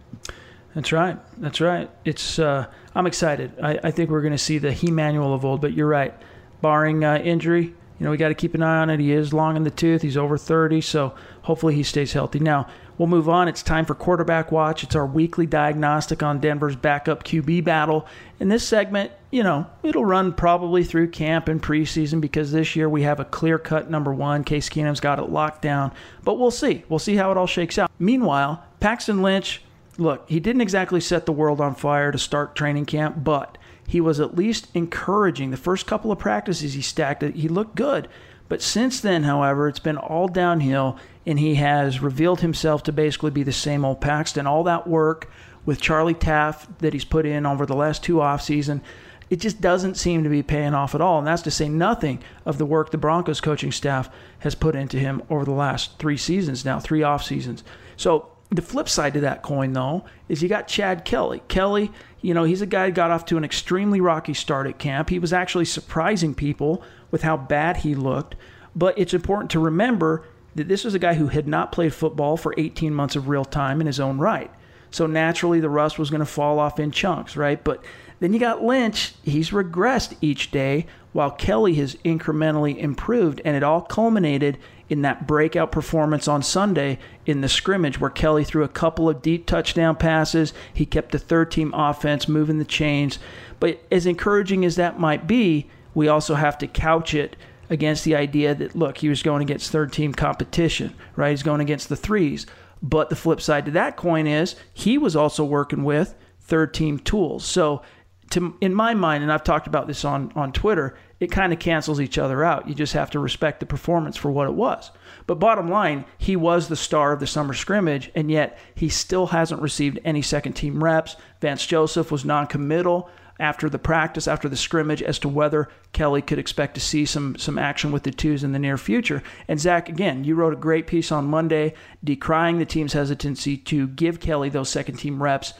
B: That's right. That's right. It's uh, I'm excited. I, I think we're going to see the Emmanuel of old. But you're right. Barring uh, injury, you know we got to keep an eye on it. He is long in the tooth. He's over 30, so hopefully he stays healthy. Now We'll move on. It's time for Quarterback Watch. It's our weekly diagnostic on Denver's backup QB battle. In this segment, you know, it'll run probably through camp and preseason because this year we have a clear cut number one. Case Keenum's got it locked down. But we'll see. We'll see how it all shakes out. Meanwhile, Paxton Lynch, look, he didn't exactly set the world on fire to start training camp, but he was at least encouraging. The first couple of practices he stacked, it, he looked good. But since then, however, it's been all downhill, and he has revealed himself to basically be the same old Paxton. All that work with Charlie Taft that he's put in over the last two off season, it just doesn't seem to be paying off at all. And that's to say nothing of the work the Broncos coaching staff has put into him over the last three seasons now, three off seasons. So the flip side to that coin, though, is you got Chad Kelly. Kelly, you know, he's a guy who got off to an extremely rocky start at camp. He was actually surprising people with how bad he looked. But it's important to remember this was a guy who had not played football for 18 months of real time in his own right. So naturally, the rust was going to fall off in chunks, right? But then you got Lynch. He's regressed each day, while Kelly has incrementally improved. And it all culminated in that breakout performance on Sunday in the scrimmage where Kelly threw a couple of deep touchdown passes. He kept the third team offense moving the chains. But as encouraging as that might be, we also have to couch it against the idea that look, he was going against third team competition, right? He's going against the threes. But the flip side to that coin is he was also working with third team tools. So to in my mind, and I've talked about this on on Twitter, it kind of cancels each other out. You just have to respect the performance for what it was. But bottom line, he was the star of the summer scrimmage, and yet he still hasn't received any second team reps. Vance Joseph was non committal after the practice, after the scrimmage, as to whether Kelly could expect to see some some action with the twos in the near future. And Zach, again, you wrote a great piece on Monday decrying the team's hesitancy to give Kelly those second team reps.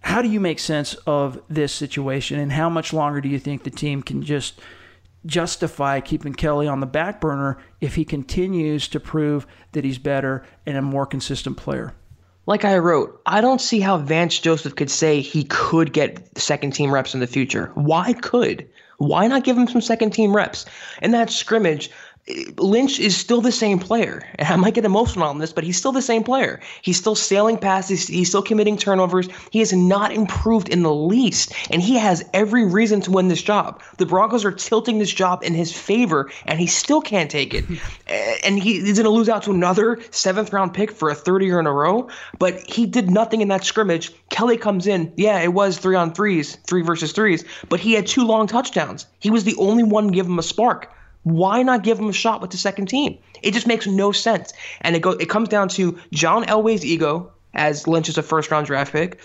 B: How do you make sense of this situation, and how much longer do you think the team can just justify keeping Kelly on the back burner if he continues to prove that he's better and a more consistent player?
C: Like I wrote, I don't see how Vance Joseph could say he could get second team reps in the future. Why could? Why not give him some second team reps? In that scrimmage, Lynch is still the same player. And I might get emotional on this, but he's still the same player. He's still sailing past, he's, he's still committing turnovers. He has not improved in the least. And he has every reason to win this job. The Broncos are tilting this job in his favor, and he still can't take it. and he, he's going to lose out to another seventh round pick for a third year in a row. But he did nothing in that scrimmage. Kelly comes in. Yeah, it was three on threes, three versus threes, but he had two long touchdowns. He was the only one give him a spark. Why not give him a shot with the second team? It just makes no sense. And it go it comes down to John Elway's ego as Lynch is a first round draft pick.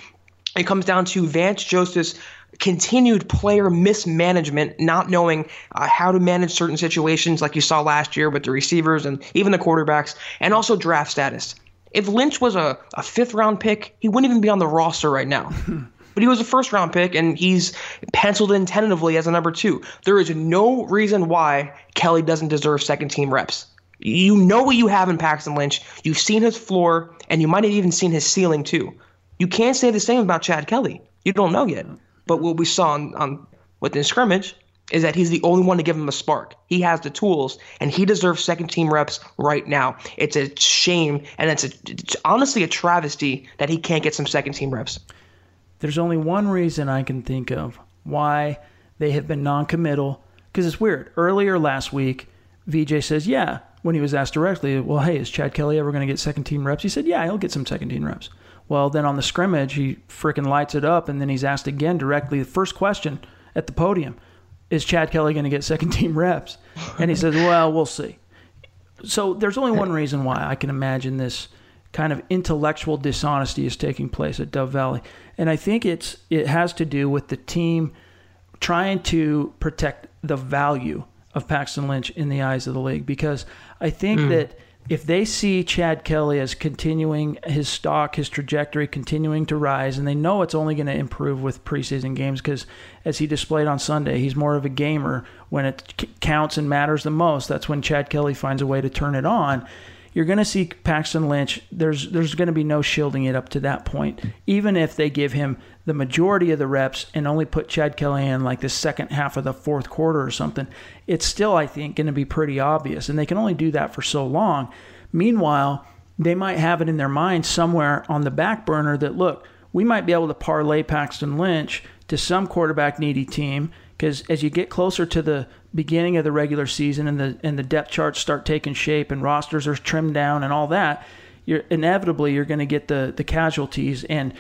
C: It comes down to Vance Joseph's continued player mismanagement, not knowing uh, how to manage certain situations, like you saw last year with the receivers and even the quarterbacks, and also draft status. If Lynch was a, a fifth round pick, he wouldn't even be on the roster right now. but he was a first round pick and he's penciled in tentatively as a number two. There is no reason why Kelly doesn't deserve second team reps. You know what you have in Paxton Lynch. You've seen his floor and you might have even seen his ceiling too. You can't say the same about Chad Kelly. You don't know yet. But what we saw on, on within scrimmage is that he's the only one to give him a spark. He has the tools, and he deserves second team reps right now. It's a shame, and it's, a, it's honestly a travesty that he can't get some second team reps.
B: There's only one reason I can think of why they have been non-committal. Because it's weird. Earlier last week, VJ says, "Yeah." When he was asked directly, "Well, hey, is Chad Kelly ever going to get second team reps?" He said, "Yeah, he'll get some second team reps." Well, then on the scrimmage, he freaking lights it up, and then he's asked again directly. The first question at the podium is Chad Kelly going to get second team reps? And he says, "Well, we'll see." So there's only one reason why I can imagine this kind of intellectual dishonesty is taking place at Dove Valley. And I think it's it has to do with the team trying to protect the value of Paxton Lynch in the eyes of the league because I think mm. that if they see Chad Kelly as continuing his stock, his trajectory continuing to rise, and they know it's only going to improve with preseason games because, as he displayed on Sunday, he's more of a gamer when it counts and matters the most. That's when Chad Kelly finds a way to turn it on you're going to see Paxton Lynch. There's there's going to be no shielding it up to that point, even if they give him the majority of the reps and only put Chad Kelly in like the second half of the fourth quarter or something. It's still, I think, going to be pretty obvious, and they can only do that for so long. Meanwhile, they might have it in their mind somewhere on the back burner that look, we might be able to parlay Paxton Lynch to some quarterback needy team because as you get closer to the beginning of the regular season and the and the depth charts start taking shape and rosters are trimmed down and all that, you're inevitably you're going to get the the casualties and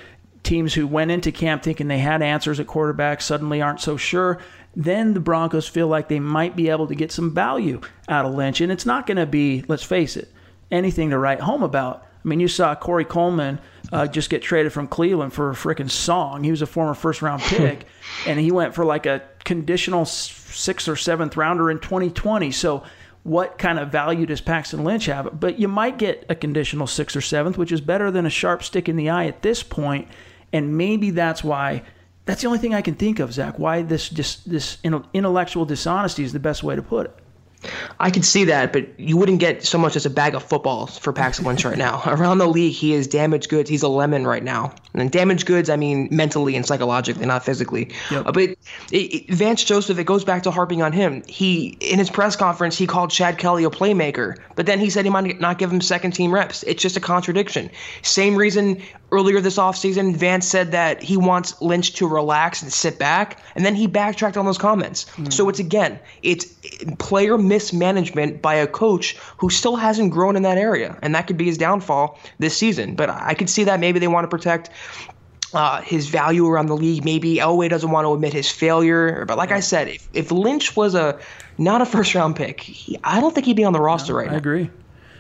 B: teams who went into camp thinking they had answers at quarterback suddenly aren't so sure. Then the Broncos feel like they might be able to get some value out of Lynch, and it's not going to be, let's face it, anything to write home about. I mean, you saw Corey Coleman uh, just get traded from Cleveland for a freaking song. He was a former first round pick, and he went for like a conditional sixth or seventh rounder in 2020. So, what kind of value does Paxton Lynch have? But you might get a conditional sixth or seventh, which is better than a sharp stick in the eye at this point. And maybe that's why. That's the only thing I can think of, Zach. Why this just this intellectual dishonesty is the best way to put it.
C: I could see that, but you wouldn't get so much as a bag of footballs for Paxton Lynch right now. Around the league, he is damaged goods. He's a lemon right now. And damaged goods, I mean mentally and psychologically, not physically. Yep. Uh, but it, it, Vance Joseph, it goes back to harping on him. He in his press conference, he called Chad Kelly a playmaker, but then he said he might not give him second team reps. It's just a contradiction. Same reason earlier this offseason, Vance said that he wants Lynch to relax and sit back, and then he backtracked on those comments. Mm. So it's again, it's player mismanagement by a coach who still hasn't grown in that area, and that could be his downfall this season. But I could see that maybe they want to protect uh, his value around the league. Maybe Elway doesn't want to admit his failure. But like I said, if, if Lynch was a not a first round pick, he, I don't think he'd be on the roster no, right
B: I
C: now.
B: I agree.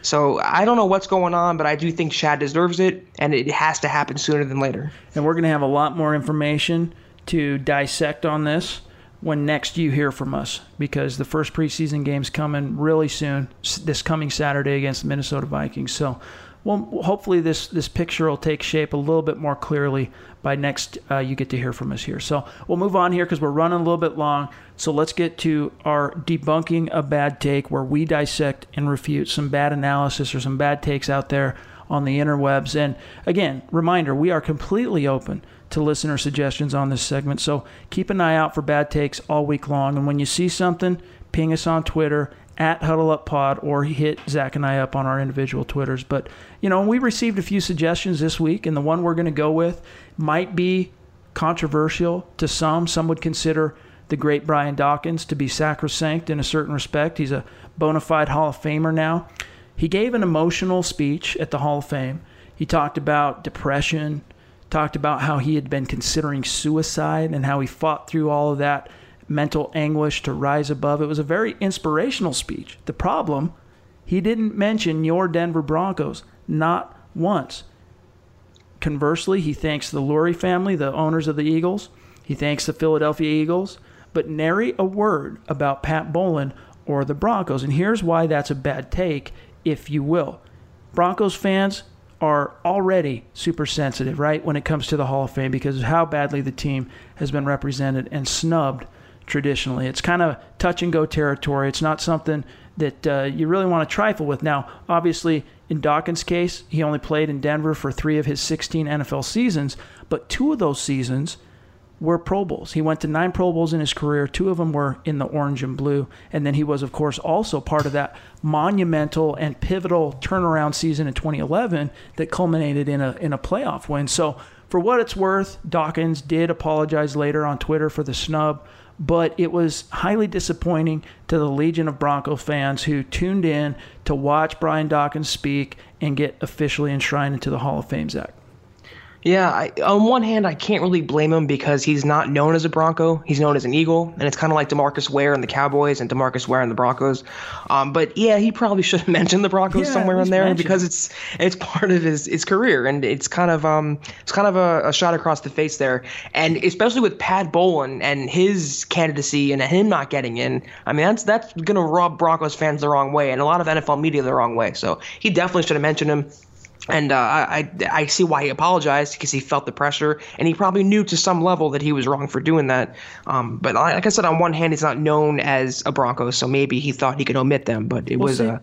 C: So I don't know what's going on, but I do think Chad deserves it, and it has to happen sooner than later.
B: And we're going to have a lot more information to dissect on this when next you hear from us because the first preseason game's coming really soon this coming Saturday against the Minnesota Vikings. So well, hopefully this this picture will take shape a little bit more clearly by next uh, you get to hear from us here. So we'll move on here because we're running a little bit long. So let's get to our debunking a bad take, where we dissect and refute some bad analysis or some bad takes out there on the interwebs. And again, reminder: we are completely open to listener suggestions on this segment. So keep an eye out for bad takes all week long. And when you see something, ping us on Twitter at Huddle Up Pod or hit Zach and I up on our individual Twitters. But, you know, we received a few suggestions this week, and the one we're going to go with might be controversial to some. Some would consider the great Brian Dawkins to be sacrosanct in a certain respect. He's a bona fide Hall of Famer now. He gave an emotional speech at the Hall of Fame. He talked about depression, talked about how he had been considering suicide and how he fought through all of that mental anguish to rise above. It was a very inspirational speech. The problem, he didn't mention your Denver Broncos, not once. Conversely, he thanks the Lurie family, the owners of the Eagles. He thanks the Philadelphia Eagles, but nary a word about Pat Bowlen or the Broncos. And here's why that's a bad take, if you will. Broncos fans are already super sensitive, right, when it comes to the Hall of Fame because of how badly the team has been represented and snubbed traditionally. It's kind of touch and go territory. It's not something that uh, you really want to trifle with. Now, obviously, in Dawkins' case, he only played in Denver for three of his 16 NFL seasons, but two of those seasons were Pro Bowls. He went to nine Pro Bowls in his career. Two of them were in the orange and blue. And then he was, of course, also part of that monumental and pivotal turnaround season in 2011 that culminated in a, in a playoff win. So, for what it's worth, Dawkins did apologize later on Twitter for the snub but it was highly disappointing to the legion of Bronco fans who tuned in to watch Brian Dawkins speak and get officially enshrined into the Hall of Fame, Zach.
C: Yeah, I, on one hand, I can't really blame him because he's not known as a Bronco. He's known as an Eagle, and it's kind of like Demarcus Ware and the Cowboys and Demarcus Ware and the Broncos. Um, but yeah, he probably should have mentioned the Broncos
B: Yeah,
C: somewhere in there
B: mention
C: because it's it's part of his, his career, and it's kind of um it's kind of a, a shot across the face there, and especially with Pat Bowlen and his candidacy and him not getting in. I mean, that's that's gonna rub Broncos fans the wrong way, and a lot of NFL media the wrong way. So he definitely should have mentioned him. And uh, I, I I see why he apologized because he felt the pressure, and he probably knew to some level that he was wrong for doing that. Um, but like I said, on one hand, he's not known as a Bronco, so maybe he thought he could omit them. But it
B: We'll
C: was
B: see.
C: a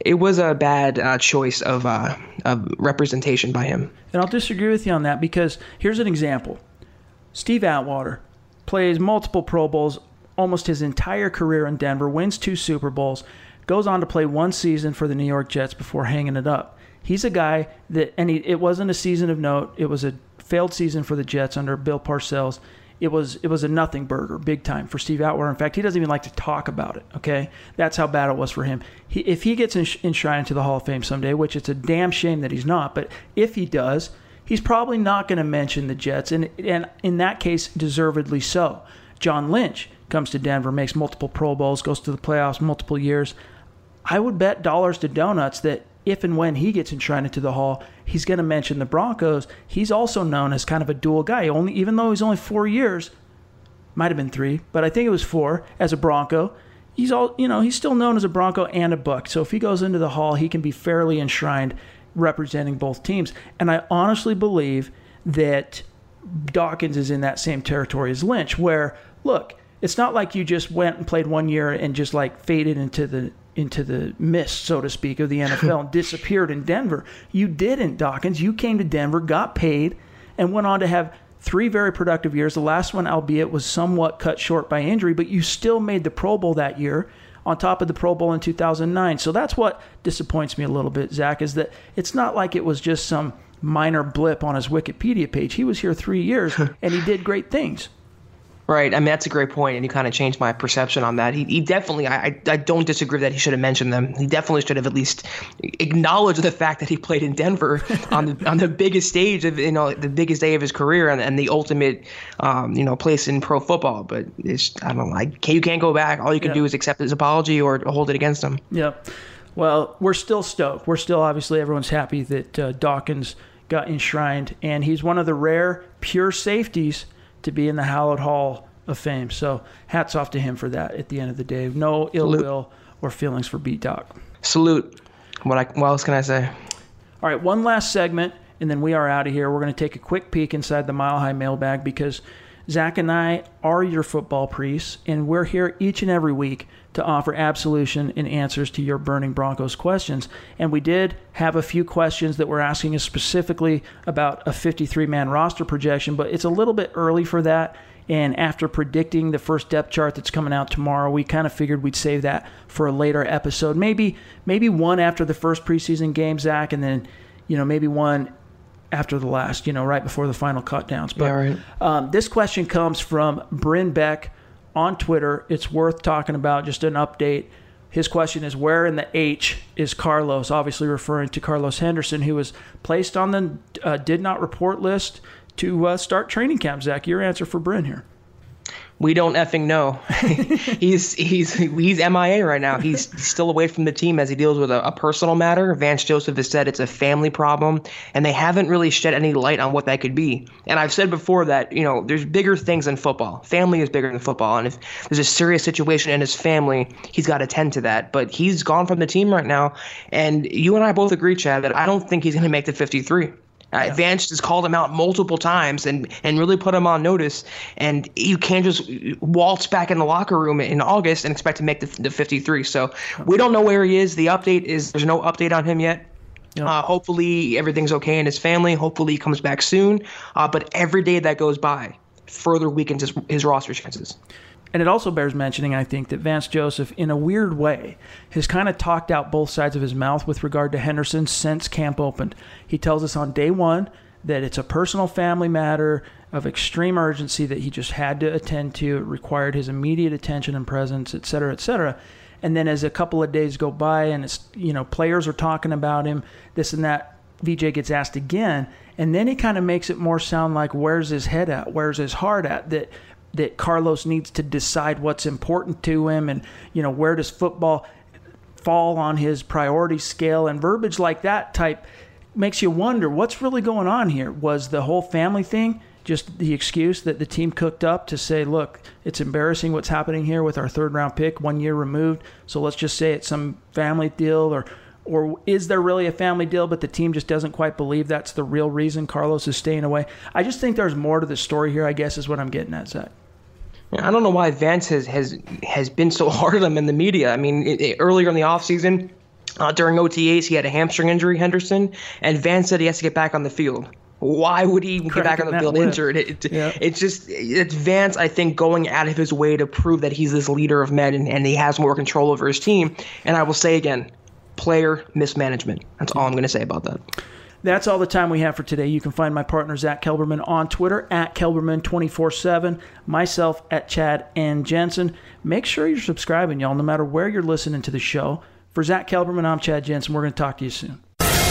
C: it was a bad uh, choice of uh, of representation by him.
B: And I'll disagree with you on that because here's an example. Steve Atwater plays multiple Pro Bowls almost his entire career in Denver, wins two Super Bowls, goes on to play one season for the New York Jets before hanging it up. He's a guy that, and he, it wasn't a season of note. It was a failed season for the Jets under Bill Parcells. It was it was a nothing burger, big time for Steve Atwater. In fact, he doesn't even like to talk about it. Okay, that's how bad it was for him. He, if he gets ensh- enshrined into the Hall of Fame someday, which it's a damn shame that he's not, but if he does, he's probably not going to mention the Jets, and and in that case, deservedly so. John Lynch comes to Denver, makes multiple Pro Bowls, goes to the playoffs multiple years. I would bet dollars to donuts that if and when he gets enshrined into the Hall, he's going to mention the Broncos. He's also known as kind of a dual guy. Only even though he's only four years, might have been three, but I think it was four as a Bronco. He's all you know. He's still known as a Bronco and a Buck. So if he goes into the Hall, he can be fairly enshrined, representing both teams. And I honestly believe that Dawkins is in that same territory as Lynch, where look, it's not like you just went and played one year and just like faded into the into the mist, so to speak, of the NFL and disappeared in Denver. You didn't, Dawkins. You came to Denver, got paid, and went on to have three very productive years. The last one, albeit, was somewhat cut short by injury, but you still made the Pro Bowl that year on top of the Pro Bowl in 2009. So that's what disappoints me a little bit, Zach, is that it's not like it was just some minor blip on his Wikipedia page. He was here three years and he did great things.
C: Right. I mean, that's a great point, and you kind of changed my perception on that. He, he definitely, I, I don't disagree that he should have mentioned them. He definitely should have at least acknowledged the fact that he played in Denver on the on the biggest stage of you know the biggest day of his career and, and the ultimate um, you know place in pro football. But it's I don't like you can't go back. All you can do is accept his apology or hold it against him.
B: Yeah. Well, we're still stoked. We're still obviously everyone's happy that uh, Dawkins got enshrined, and he's one of the rare pure safeties to be in the Hallowed Hall of Fame. So hats off to him for that. At the end of the day, no ill Salute. will or feelings for B-Dawk.
C: Salute. What, I, what else can I say?
B: All right, one last segment, and then we are out of here. We're going to take a quick peek inside the Mile High mailbag because Zach and I are your football priests, and we're here each and every week to offer absolution and answers to your burning Broncos questions. And we did have a few questions that were asking us specifically about a 53 man roster projection, but it's a little bit early for that. And after predicting the first depth chart that's coming out tomorrow, we kind of figured we'd save that for a later episode. Maybe maybe one after the first preseason game, Zach, and then you know maybe one after the last, you know, right before the final cut downs.
C: But yeah, right.
B: um, this question comes from Bryn Beck on Twitter. It's worth talking about, just an update. His question is Where in the H is Carlos? Obviously, referring to Carlos Henderson, who was placed on the uh, did not report list to uh, start training camp. Zach, your answer for Bryn here
C: we don't effing know. he's he's he's MIA right now. He's still away from the team as he deals with a, a, personal matter. Vance Joseph has said it's a family problem, and they haven't really shed any light on what that could be. And I've said before that you know there's bigger things than football. Family is bigger than football, and if there's a serious situation in his family, he's got to tend to that. But he's gone from the team right now, and you and I both agree, Chad, that I don't think he's going to make the 53. Uh, yeah. Vance has called him out multiple times and, and really put him on notice. And you can't just waltz back in the locker room in August and expect to make the, the 53. So we don't know where he is. The update is there's no update on him yet. Yep. Uh, hopefully everything's okay in his family. Hopefully he comes back soon. Uh, but every day that goes by further weakens his, his roster chances.
B: And it also bears mentioning, I think, that Vance Joseph, in a weird way, has kind of talked out both sides of his mouth with regard to Henderson since camp opened. He tells us on day one that it's a personal family matter of extreme urgency that he just had to attend to. It required his immediate attention and presence, et cetera, et cetera. And then as a couple of days go by and it's, you know, players are talking about him, this and that, VJ gets asked again. And then he kind of makes it more sound like where's his head at? Where's his heart at? That that Carlos needs to decide what's important to him and you know where does football fall on his priority scale and verbiage like that type makes you wonder what's really going on here. Was the whole family thing just the excuse that the team cooked up to say look it's embarrassing what's happening here with our third round pick one year removed so let's just say it's some family deal or or is there really a family deal but the team just doesn't quite believe that's the real reason Carlos is staying away? I just think there's more to the story here I guess is what I'm getting at Zach
C: I don't know why Vance has has has been so hard on him in the media. I mean, it, it, earlier in the offseason, uh, during OTAs, he had a hamstring injury, Henderson, and Vance said he has to get back on the field. Why would he even get back on the field injured? It, yeah. It's just it's Vance, I think, going out of his way to prove that he's this leader of men and, and he has more control over his team. And I will say again, player mismanagement. That's all I'm going to say about that.
B: That's all the time we have for today. You can find my partner, Zach Kelberman, on Twitter at Kelberman247, myself at Chad and Jensen. Make sure you're subscribing, y'all, no matter where you're listening to the show. For Zach Kelberman, I'm Chad Jensen. We're going to talk to you soon.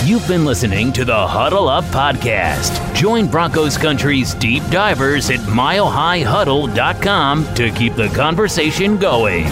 A: You've been listening to the Huddle Up Podcast. Join Broncos Country's deep divers at milehighhuddle.com to keep the conversation going.